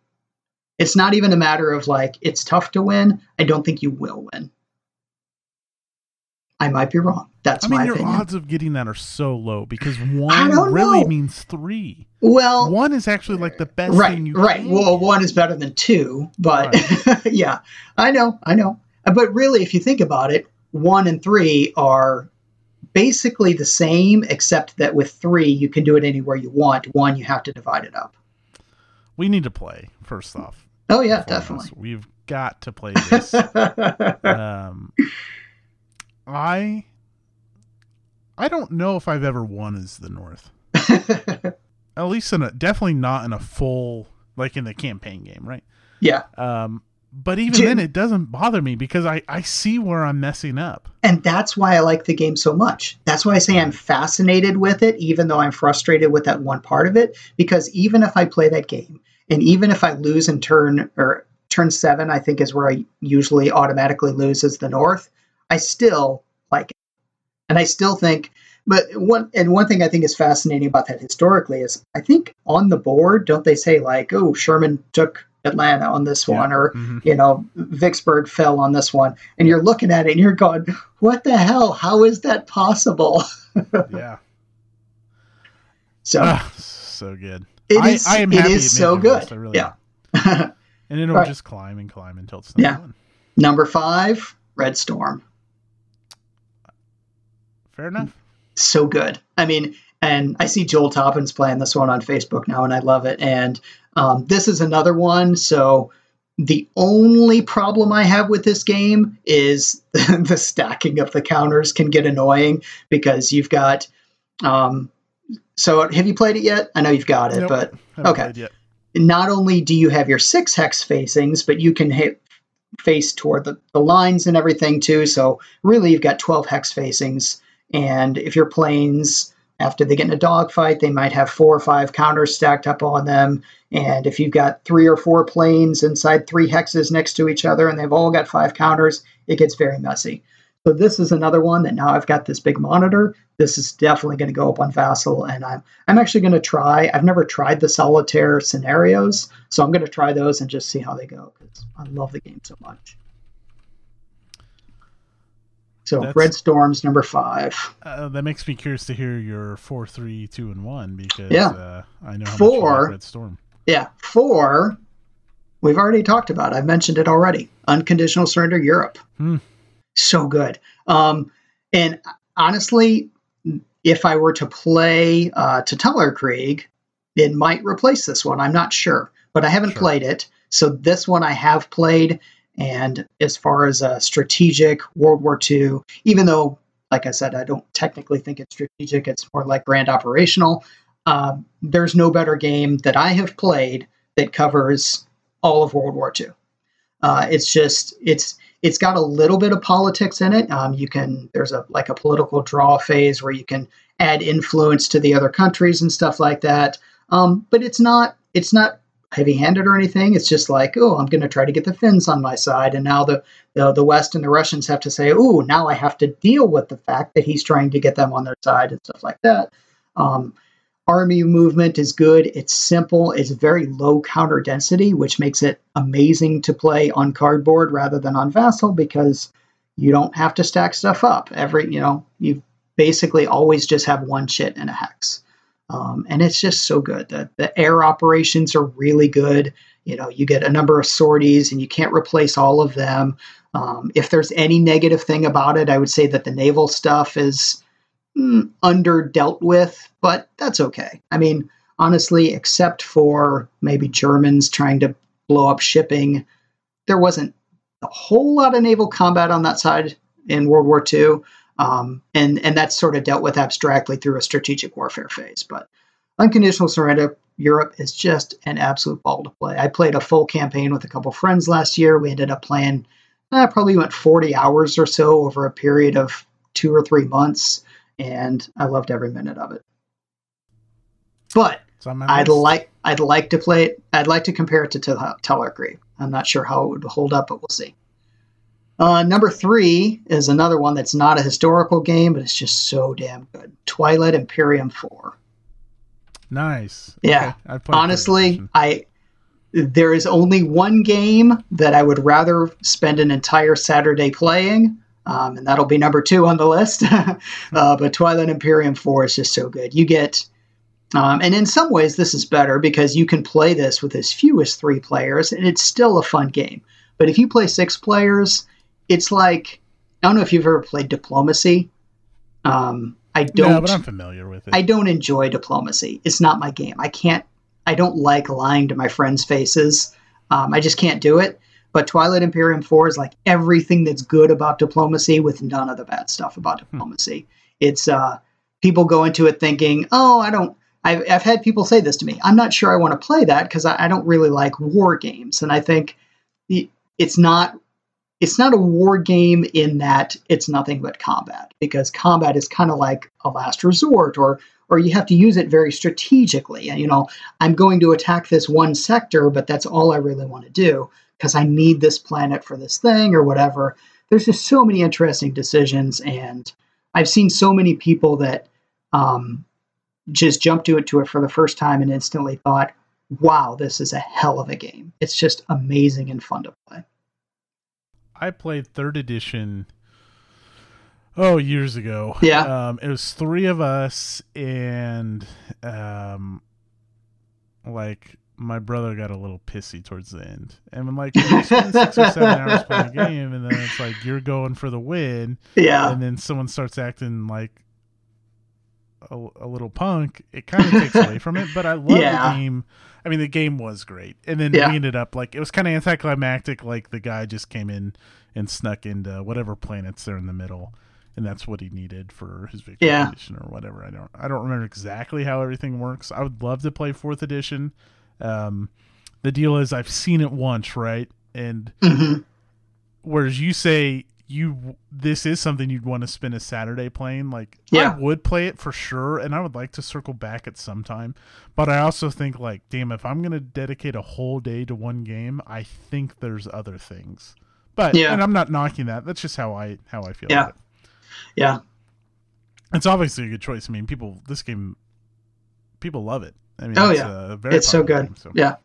It's not even a matter of like, it's tough to win. I don't think you will win. I might be wrong. That's I mean, my your opinion. odds of getting that are so low because one really know. means three. well, One is actually like the best right, thing you right. can Well, one is better than two, but yeah, I know, I know. But really, if you think about it, one and three are basically the same, except that with three, you can do it anywhere you want. One, you have to divide it up. We need to play first off. Oh yeah, definitely. We've got to play this. um, I I don't know if I've ever won as the North. At least in a definitely not in a full like in the campaign game, right? yeah, Um, but even then, it doesn't bother me because I I see where I'm messing up. and that's why I like the game so much. That's why I say I'm fascinated with it, even though I'm frustrated with that one part of it. Because even if I play that game, and even if I lose in turn or turn seven, I think is where I usually automatically lose as the North. I still like it, and I still think. But one and one thing I think is fascinating about that historically is I think on the board, don't they say like, "Oh, Sherman took Atlanta on this one," or Mhm. you know, Vicksburg fell on this one, and you're looking at it and you're going, "What the hell? How is that possible?" yeah. So Ah, so good. it I- is. I am it is it so good. list, really yeah. And it'll Right. just climb and climb until it's number Yeah. one. Number five, Red Storm. Fair enough. so good. I mean, and I see Joel Toppen's playing this one on Facebook now, and I love it. And um, this is another one. So the only problem I have with this game is the stacking of the counters can get annoying because you've got. Um, so have you played it yet? I know you've got it, Nope. but okay. not only do you have your six hex facings, but you can hit face toward the, the lines and everything too. So really, you've got 12 hex facings. And if your planes, after they get in a dogfight, they might have four or five counters stacked up on them. And if you've got three or four planes inside three hexes next to each other and they've all got five counters, it gets very messy. So this is another one that now I've got this big monitor. This is definitely going to go up on Vassal, and I'm I'm actually going to try. I've never tried the solitaire scenarios, so I'm going to try those and just see how they go because I love the game so much. So That's- Red Storm's number five. Uh, that makes me curious to hear your four, three, two, and one because Yeah. uh, I know how much you Four. like Red Storm. Yeah, four. We've already talked about. I've mentioned it already. Unconditional surrender Europe. Hmm. So good. Um, and honestly, if I were to play uh, Totaler Krieg, it might replace this one. I'm not sure, but I haven't Sure. played it. So this one I have played. And as far as a strategic World War II, even though, like I said, I don't technically think it's strategic, it's more like grand operational. Um, there's no better game that I have played that covers all of World War II. Uh, it's just it's it's got a little bit of politics in it. Um, you can there's a like a political draw phase where you can add influence to the other countries and stuff like that. Um, but it's not it's not heavy-handed or anything. It's just like, oh, I'm going to try to get the Finns on my side, and now the, the the West and the Russians have to say, oh, now I have to deal with the fact that he's trying to get them on their side and stuff like that. Um, army movement is good. It's simple. It's very low counter density, which makes it amazing to play on cardboard rather than on Vassal because you don't have to stack stuff up. Every you know you basically always just have one shit and a hex. Um, and it's just so good. The, the air operations are really good. You know, you get a number of sorties and you can't replace all of them. Um, if there's any negative thing about it, I would say that the naval stuff is mm, under dealt with, but that's okay. I mean, honestly, except for maybe Germans trying to blow up shipping, there wasn't a whole lot of naval combat on that side in World War II. Um, and and that's sort of dealt with abstractly through a strategic warfare phase. But unconditional surrender Europe is just an absolute ball to play. I played a full campaign with a couple friends last year. We ended up playing uh, probably went 40 hours or so over a period of two or three months, and I loved every minute of it. But I'd like I'd like to play it. I'd like to compare it to Totaler Krieg. I'm not sure how it would hold up, but we'll see. Uh, number three is another one that's not a historical game, but it's just so damn good. Twilight Imperium Four. Nice. Yeah. Okay. Honestly, I there is only one game that I would rather spend an entire Saturday playing, um, and that'll be number two on the list. uh, but Twilight Imperium Four is just so good. You get um, and in some ways, this is better because you can play this with as few as three players, and it's still a fun game. But if you play six players, it's like I don't know if you've ever played diplomacy. Um, I don't. No, but I'm familiar with it. I don't enjoy diplomacy. It's not my game. I can't. I don't like lying to my friends' faces. Um, I just can't do it. But Twilight Imperium 4 is like everything that's good about diplomacy with none of the bad stuff about hmm. diplomacy. Hmm. It's uh, people go into it thinking, oh, I don't. I've, I've had people say this to me. I'm not sure I want to play that because I, I don't really like war games. And I think it's not it's not a war game in that it's nothing but combat because combat is kind of like a last resort or or you have to use it very strategically. And you know i'm going to attack this one sector but that's all i really want to do because i need this planet for this thing or whatever. There's just so many interesting decisions and i've seen so many people that um, just jumped to it to it for the first time and instantly thought wow this is a hell of a game. It's just amazing and fun to play I played third edition. Oh, years ago. Yeah. Um, it was three of us, and um, like my brother got a little pissy towards the end, and when like you spend six or seven hours playing a game, and then it's like you're going for the win. Yeah. And then someone starts acting like a, a little punk. It kind of takes away from it, but I love yeah. the game. I mean, the game was great, and then yeah. we ended up like it was kind of anticlimactic. Like the guy just came in and snuck into whatever planets there in the middle, and that's what he needed for his victory yeah. edition or whatever. I don't I don't remember exactly how everything works. I would love to play fourth edition. Um, the deal is I've seen it once, right? And mm-hmm. whereas you say you this is something you'd want to spend a Saturday playing. Like yeah. I would play it for sure, and I would like to circle back at some time. But I also think like, damn, if I'm gonna dedicate a whole day to one game, I think there's other things. But yeah. and I'm not knocking that. That's just how I how I feel. Yeah, yeah. It's obviously a good choice. I mean, people this game, people love it. I mean, oh it's yeah, it's so good. Game, so. Yeah.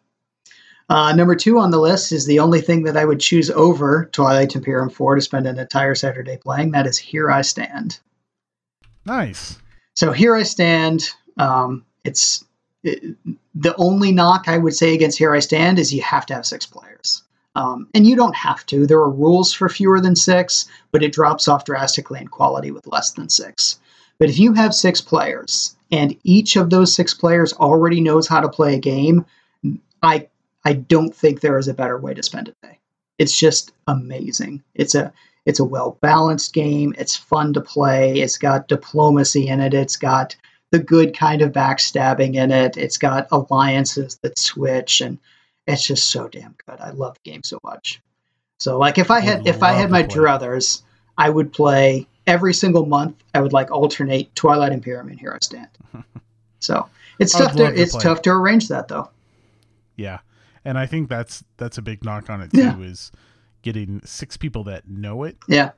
Uh, number two on the list is the only thing that I would choose over Twilight Imperium 4 to spend an entire Saturday playing. That is Here I Stand. Nice. So Here I Stand. Um, it's it, the only knock I would say against Here I Stand is you have to have six players. Um, and you don't have to. There are rules for fewer than six, but it drops off drastically in quality with less than six. But if you have six players and each of those six players already knows how to play a game, I I don't think there is a better way to spend a day. It's just amazing. It's a it's a well balanced game. It's fun to play. It's got diplomacy in it. It's got the good kind of backstabbing in it. It's got alliances that switch, and it's just so damn good. I love the game so much. So, like, if I had if I had my druthers, I would play every single month. I would like alternate Twilight Imperium and Here I Stand. so it's tough to, to it's tough to arrange that though. Yeah. And I think that's that's a big knock on it too Yeah. is getting six people that know it. Yeah.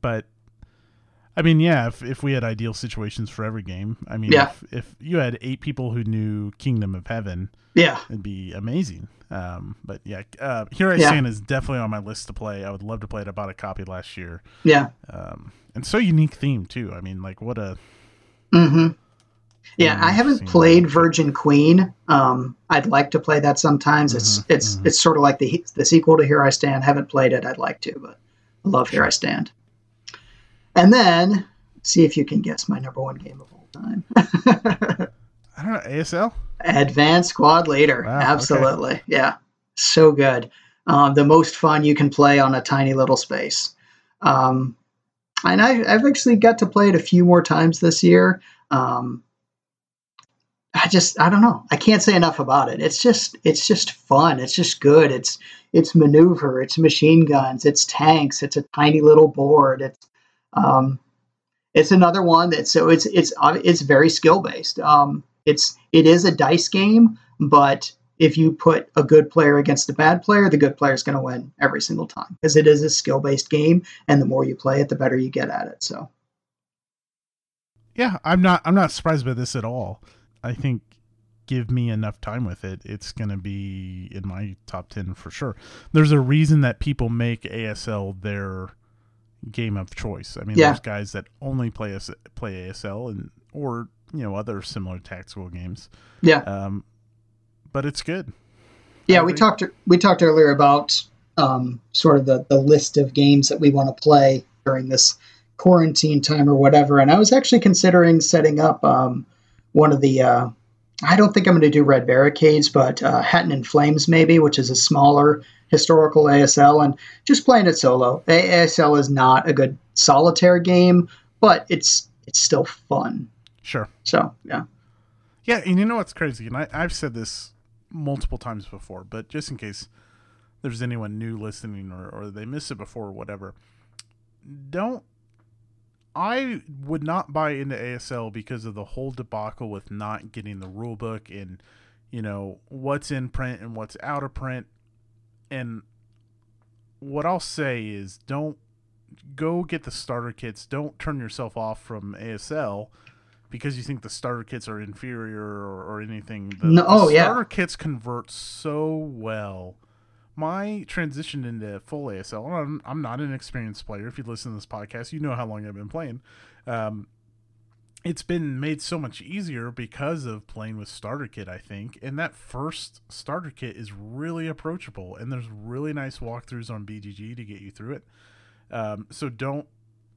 But I mean, yeah, if if we had ideal situations for every game, I mean, Yeah. if, if you had eight people who knew Kingdom of Heaven, Yeah. it'd be amazing. Um, but yeah, uh, Here I Yeah. Stand is definitely on my list to play. I would love to play it. I bought a copy last year. Yeah. Um, and so unique theme too. I mean, like what a hmm Yeah, I I've haven't played. Virgin Queen. Um, I'd like to play that sometimes. It's Mhm, it's mhm. it's sort of like the the sequel to Here I Stand. Haven't played it. I'd like to, but I love Here I Stand. And then see if you can guess my number one game of all time. I don't know ASL. Advanced Squad Leader. Wow, okay. Absolutely. Yeah. So good. Um, the most fun you can play on a tiny little space. Um, and I, I've actually got to play it a few more times this year. Um, I just, I don't know. I can't say enough about it. It's just, it's just fun. It's just good. It's, it's maneuver. It's machine guns. It's tanks. It's a tiny little board. It's, um, it's another one that so it's it's it's very skill based. Um, it's it is a dice game, but if you put a good player against a bad player, the good player is going to win every single time because it is a skill based game, and the more you play it, the better you get at it. So Yeah, I'm not. I'm not surprised by this at all. I think give me enough time with it, it's gonna be in my top ten for sure. There's a reason that people make ASL their game of choice. I mean, Yeah. there's guys that only play play ASL and or you know other similar tactical games. yeah, Um, but it's good. yeah. We talked we talked earlier about um, sort of the the list of games that we want to play during this quarantine time or whatever, and I was actually considering setting up um, one of the. Uh, I don't think I'm going to do Red Barricades, but uh, Hatten in Flames maybe, which is a smaller historical ASL, and just playing it solo. ASL is not a good solitaire game, but it's it's still fun. Sure. So yeah, Yeah, and you know what's crazy, and I, I've said this multiple times before, but just in case there's anyone new listening or, or they missed it before or whatever, don't. I would not buy into ASL because of the whole debacle with not getting the rule book and, you know, what's in print and what's out of print. And what I'll say is don't go get the starter kits. Don't turn yourself off from ASL because you think the starter kits are inferior or, or anything. The, No- the oh, yeah. starter kits convert so well. My transition into full ASL, I'm, I'm not an experienced player. If you listen to this podcast, you know how long I've been playing. Um, it's been made so much easier because of playing with starter kit, I think. And that first starter kit is really approachable, and there's really nice walkthroughs on BGG to get you through it. Um, so don't,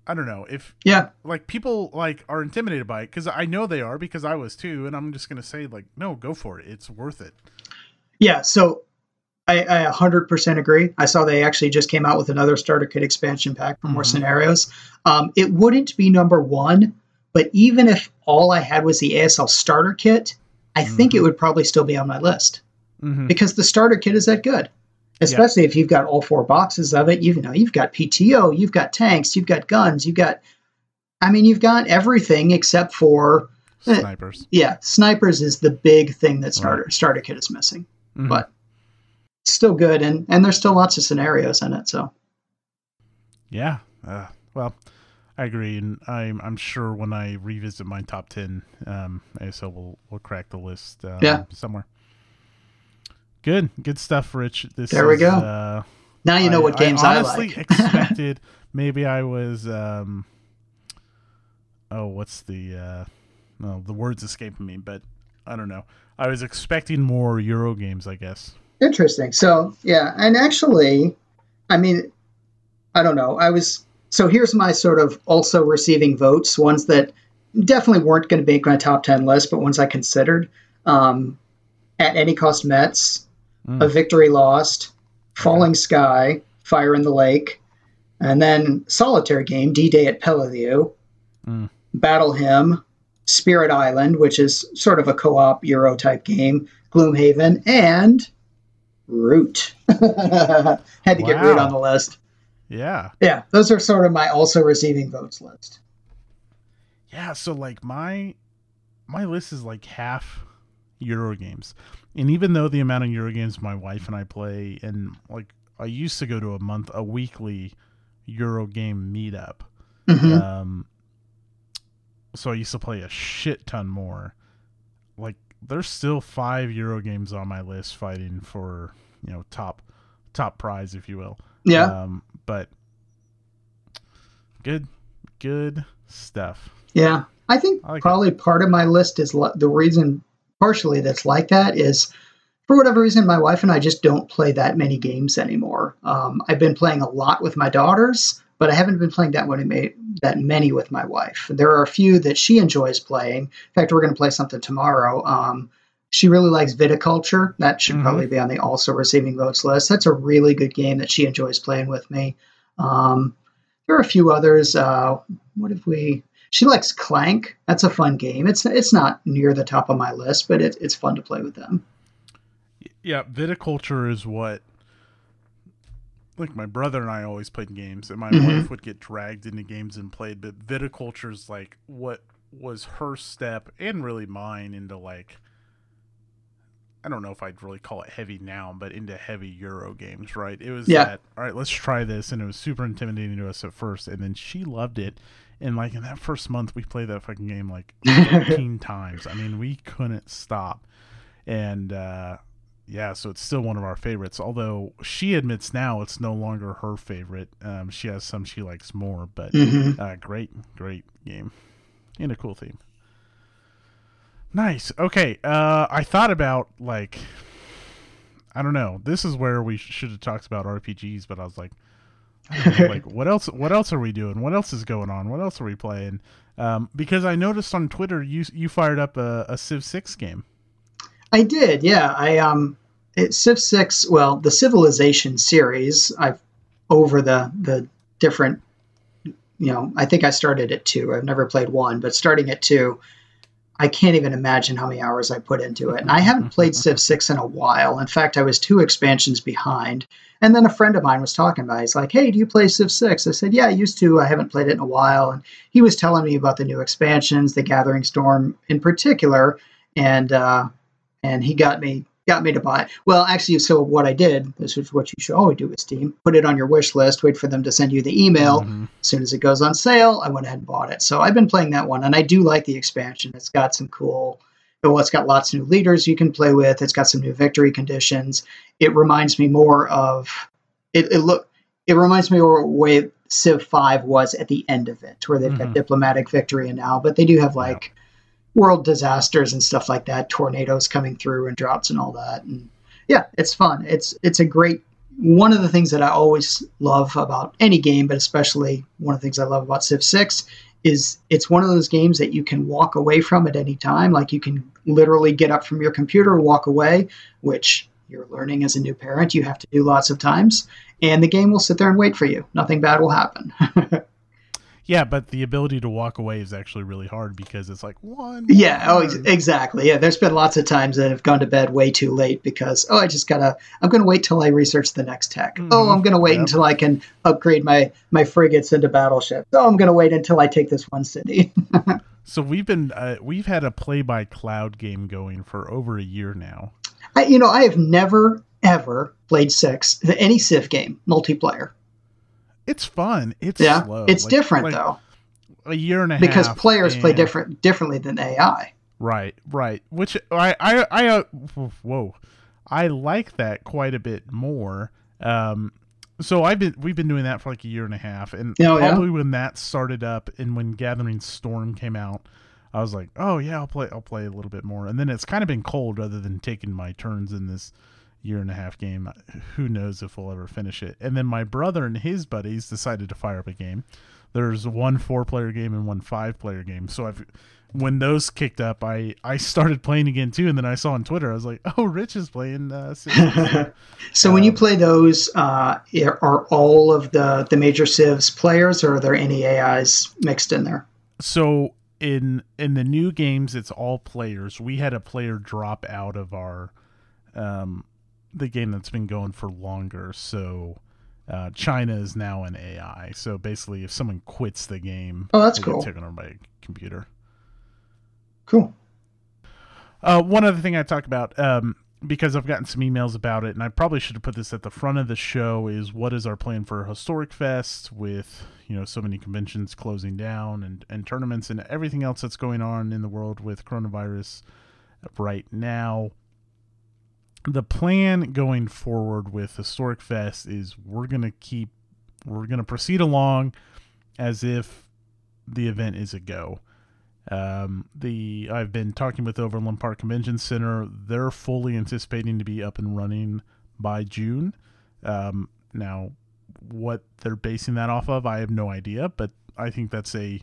I don't know if yeah, like people like are intimidated by it because I know they are because I was too, and I'm just gonna say like, no, go for it. It's worth it. yeah. So I, I 100% agree. I saw they actually just came out with another starter kit expansion pack for more Mhm. scenarios. Um, it wouldn't be number one, but even if all I had was the ASL starter kit, I think it Mhm. would probably still be on my list Mm-hmm. because the starter kit is that good. Especially if you've got all four boxes of it, you know, you've got PTO, you've got tanks, you've got guns, you've got, I mean, you've got everything except for, eh, Snipers. yeah, snipers is the big thing that starter starter kit is missing Mhm. but still good and and there's still lots of scenarios in it so Yeah. Uh, well, I agree, and I'm I'm sure when I revisit my top ten, um, so we'll we'll crack the list. Um, Yeah. Somewhere. Good, good stuff, Rich. This There we go. Uh, now you know I- what games I, honestly like expected maybe I was um oh what's the uh no the words escaping me but I don't know I was expecting more Euro games I guess interesting so yeah and actually i mean i don't know i was so here's my sort of also receiving votes ones that definitely weren't going to make my top 10 list but ones i considered um, at any cost Metz Mm. a victory lost falling sky fire in the lake and then solitaire game d-day at Peleliu, Mm. battle hymn spirit island which is sort of a co-op euro type game gloomhaven and root had to get root on the list yeah yeah those are sort of my also receiving votes list yeah so like my my list is like half Euro games. And even though the amount of Euro games my wife and I play, and like I used to go to a month, a weekly Euro game meetup. Mhm. Um, so I used to play a shit ton more. Like there's still five Euro games on my list fighting for you know top top prize, if you will. yeah. Um, but good, good stuff. Yeah, I think I like probably part of my list is li- the reason, partially that's like that is for whatever reason, my wife and I just don't play that many games anymore. Um, I've been playing a lot with my daughters, but I haven't been playing that many, that many with my wife. There are a few that she enjoys playing. In fact, we're going to play something tomorrow. Um, she really likes Viticulture. That should Mhm. probably be on the also receiving votes list. That's a really good game that she enjoys playing with me. Um, there are a few others. Uh, what if we? She likes Clank. That's a fun game. It's it's not near the top of my list, but it, it's fun to play with them. Yeah, viticulture is what. Like my brother and I always played games, and my Mhm. wife would get dragged into games and played. But viticulture is like what was her step, and really mine, into like. I don't know if I'd really call it heavy now, but into heavy Euro games, right? It was Yeah. that all right, let's try this, and it was super intimidating to us at first, and then she loved it, and like in that first month, we played that fucking game like 15 times. I mean, we couldn't stop. And uh, yeah, so it's still one of our favorites. Although she admits now it's no longer her favorite. Um, she has some she likes more, but hmm uh, great, great game and a cool theme. Nice. Okay. Uh, I thought about like, I don't know. This is where we should have talked about RPGs, but I was like, I know, like what else? What else are we doing? What else is going on? What else are we playing? Um, because I noticed on Twitter you you fired up a, a Civ Six game. I did, yeah. I um, it, Civ Six. Well, the Civilization series. I've over the the different. You know, I think I started at two. I've never played one, but starting at two, I can't even imagine how many hours I put into it. And I haven't played Civ Six in a while. In fact, I was two expansions behind. And then a friend of mine was talking about. It. He's like, "Hey, do you play Civ 6? I said, "Yeah, I used to. I haven't played it in a while." And he was telling me about the new expansions, the Gathering Storm in particular, and uh, and he got me got me to buy it. Well, actually, so what I did, this is what you should always do with Steam: put it on your wish list, wait for them to send you the email. Mhm. As soon as it goes on sale, I went ahead and bought it. So I've been playing that one, and I do like the expansion. It's got some cool. Well, it's got lots of new leaders you can play with. It's got some new victory conditions. It reminds me more of it. It look. It reminds me of the way Civ Five was at the end of it, where they've Mhm. got diplomatic victory and now, but they do have like world disasters and stuff like that, tornadoes coming through and droughts and all that. And yeah, it's fun. It's it's a great one of the things that I always love about any game, but especially one of the things I love about Civ 6 is it's one of those games that you can walk away from at any time. Like you can literally get up from your computer, walk away, which you're learning as a new parent, you have to do lots of times, and the game will sit there and wait for you. Nothing bad will happen. Yeah, but the ability to walk away is actually really hard because it's like one. Yeah, oh, ex- exactly. Yeah, there's been lots of times that I've gone to bed way too late because oh, I just gotta. I'm gonna wait till I research the next tech. Oh, Mhm. I'm gonna wait Yep. until I can upgrade my my frigates into battleships. Oh, I'm gonna wait until I take this one city. So we've been uh, we've had a play by cloud game going for over a year now. I, you know, I have never ever played six any Civ game multiplayer. It's fun. It's Yeah, slow. it's Like- different like though A year and a because half. Because players play different differently than AI. Right, right. Which I I I uh, whoa, I like that quite a bit more. Um, so I've been we've been doing that for like a year and a half, and Oh, yeah? probably when that started up and when Gathering Storm came out, I was like, oh yeah, I'll play I'll play a little bit more, and then it's kind of been cold other than taking my turns in this year and a half game. Who knows if we'll ever finish it? And then my brother and his buddies decided to fire up a game. There's one four player game and one five player game. So I've when those kicked up, I I started playing again too, and then I saw on Twitter, I was like, "Oh, Rich is playing." Uh, Civ." so when you Um, play those, uh, are all of the the major civs players, or are there any AIs mixed in there? so in in the new games, it's all players. We had a player drop out of our um the game that's been going for longer. So uh, China is now an AI. So basically, if someone quits the game, Oh, that's cool. taken over by a computer. Cool. Uh, one other thing I talk about, um, because I've gotten some emails about it, and I probably should have put this at the front of the show, is what is our plan for Historic Fest with you know so many conventions closing down and and tournaments and everything else that's going on in the world with coronavirus right now. The plan going forward with Historic Fest is we're gonna keep we're gonna proceed along as if the event is a go. Um, the I've been talking with Overland Park Convention Center. They're fully anticipating to be up and running by June. Um, now, what they're basing that off of, I have no idea, but I think that's a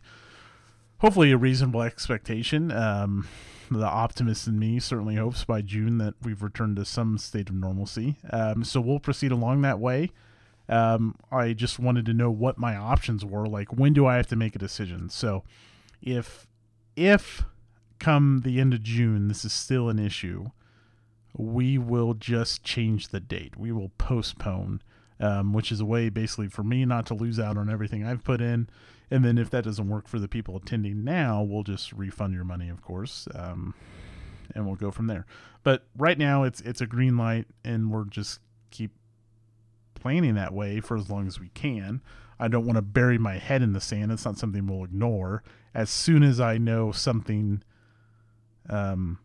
hopefully a reasonable expectation. Um, the optimist in me certainly hopes by June that we've returned to some state of normalcy. Um, so we'll proceed along that way. Um, I just wanted to know what my options were. Like, when do I have to make a decision? So, if if come the end of June this is still an issue, we will just change the date. We will postpone, um, which is a way basically for me not to lose out on everything I've put in. And then if that doesn't work for the people attending now, we'll just refund your money, of course, um, and we'll go from there. But right now, it's it's a green light, and we're just keep planning that way for as long as we can. I don't want to bury my head in the sand. It's not something we'll ignore. As soon as I know something, um,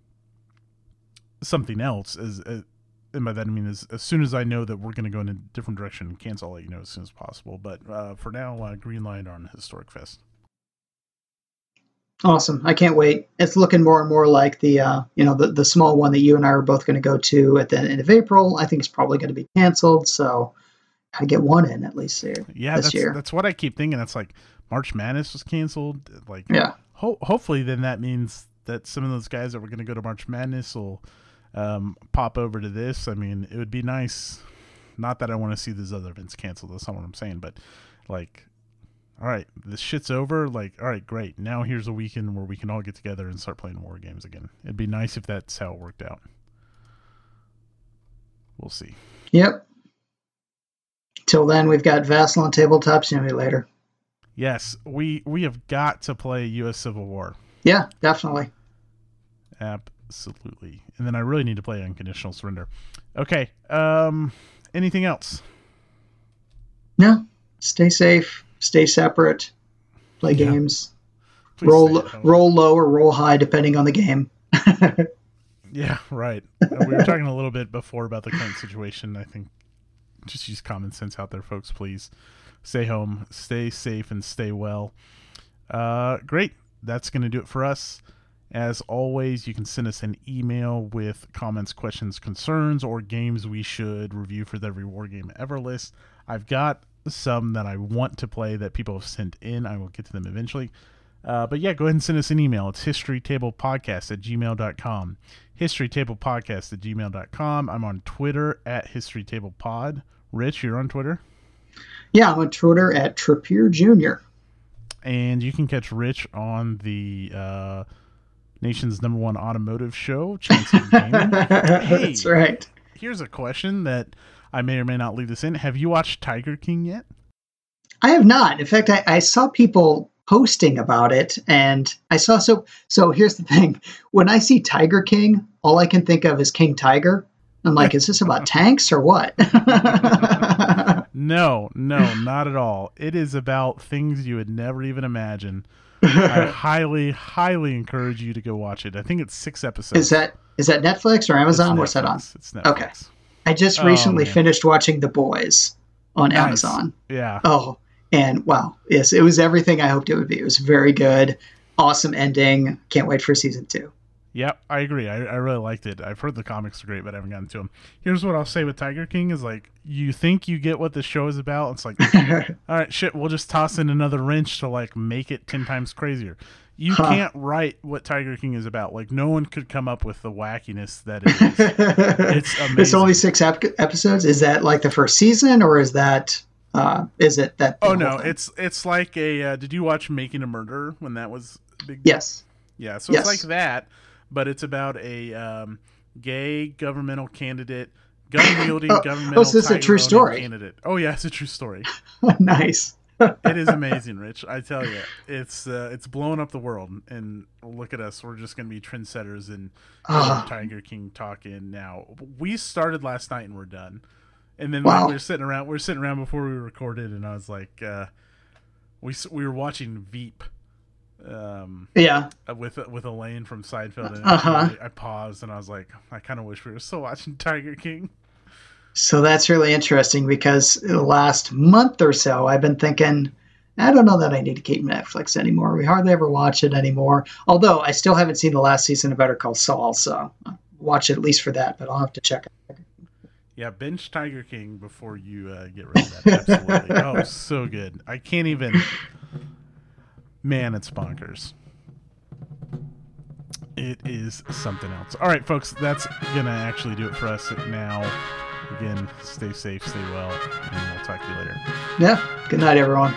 something else is, uh, and by that I mean as, as soon as I know that we're going to go in a different direction and cancel, I'll let you know as soon as possible. But uh, for now, uh, green light on Historic Fest. Awesome! I can't wait. It's looking more and more like the uh, you know the the small one that you and I are both going to go to at the end of April. I think it's probably going to be canceled. So I got to get one in at least here. Yeah, this that's year. that's what I keep thinking. That's like March Madness was canceled. Like Yeah. ho- hopefully then that means that some of those guys that were going to go to March Madness will um, pop over to this. I mean, it would be nice. Not that I want to see these other events canceled. That's not what I'm saying. But like, all right, this shit's over. Like, all right, great. Now here's a weekend where we can all get together and start playing war games again. It'd be nice if that's how it worked out. We'll see. Yep. Till then, we've got Vassal and Tabletop Simulator. Yes, we we have got to play U.S. Civil War. Yeah, definitely. Absolutely. And then I really need to play Unconditional Surrender. Okay. Um anything else? No, stay safe, stay separate, play Yeah. games, Please roll stay at home. roll low or roll high depending on the game. Yeah, right. Uh, we were talking a little bit before about the current situation. I think just use common sense out there, folks, please. Stay home, stay safe, and stay well. Uh, great. That's going to do it for us. As always, you can send us an email with comments, questions, concerns, or games we should review for the every war game ever list. I've got some that I want to play that people have sent in. I will get to them eventually. Uh, but yeah, go ahead and send us an email. It's historytablepodcast at gmail.com. Historytablepodcast at gmail.com. I'm on Twitter at historytablepod. Rich, you're on Twitter. Yeah, I'm on Twitter at Trappier Jr. And you can catch Rich on the uh, nation's number one automotive show, Gaming. That's right. Here's a question that I may or may not leave this in. Have you watched Tiger King yet? I have not. In fact, I, I saw people posting about it, and I saw so. So here's the thing: when I see Tiger King, all I can think of is King Tiger. I'm like, is this about tanks or what? No, no, not at all. It is about things you would never even imagine. I highly, highly encourage you to go watch it. I think it's six episodes. is that is that Netflix or Amazon? What's that on? It's Netflix. Okay. I just Oh, recently man. finished watching The Boys on Nice. Amazon. Yeah. Oh, and wow, yes, it was everything I hoped it would be. It was very good, awesome ending. Can't wait for season two. Yep, I agree. I, I really liked it. I've heard the comics are great, but I haven't gotten to them. Here's what I'll say with Tiger King is like you think you get what the show is about. It's like, all right, shit, we'll just toss in another wrench to like make it ten times crazier. You Huh. can't write what Tiger King is about. Like no one could come up with the wackiness that it is. it's amazing. only six ep- episodes. Is that like the first season, or is that uh, is it that? oh no, thing? it's it's like a. Uh, did you watch Making a Murderer when that was big? yes. Yeah, so Yes. it's like that, but it's about a um, gay governmental candidate, gun wielding Oh, governmental. oh, so it's a true story. Candidate. Oh yeah, it's a true story. nice. it is amazing, Rich. I tell you, it's uh, it's blowing up the world. And look at us; we're just going to be trendsetters in Ah. Tiger King talking now. We started last night and we're done. And then Wow. we were sitting around. We were sitting around before we recorded, and I was like, uh, we we were watching Veep. Um, Yeah. with with Elaine from Seinfeld, and Uh-huh. I, I paused and I was like, I kind of wish we were still watching Tiger King. So that's really interesting because the last month or so, I've been thinking, I don't know that I need to keep Netflix anymore. We hardly ever watch it anymore. Although I still haven't seen the last season of Better Call Saul, so I'll watch it at least for that. But I'll have to check it. Yeah, binge Tiger King before you uh, get rid of that. Absolutely. oh, so good. I can't even. Man, it's bonkers. It is something else. All right, folks, that's gonna actually do it for us now. Again, stay safe, stay well, and we'll talk to you later. Yeah. Good night, everyone.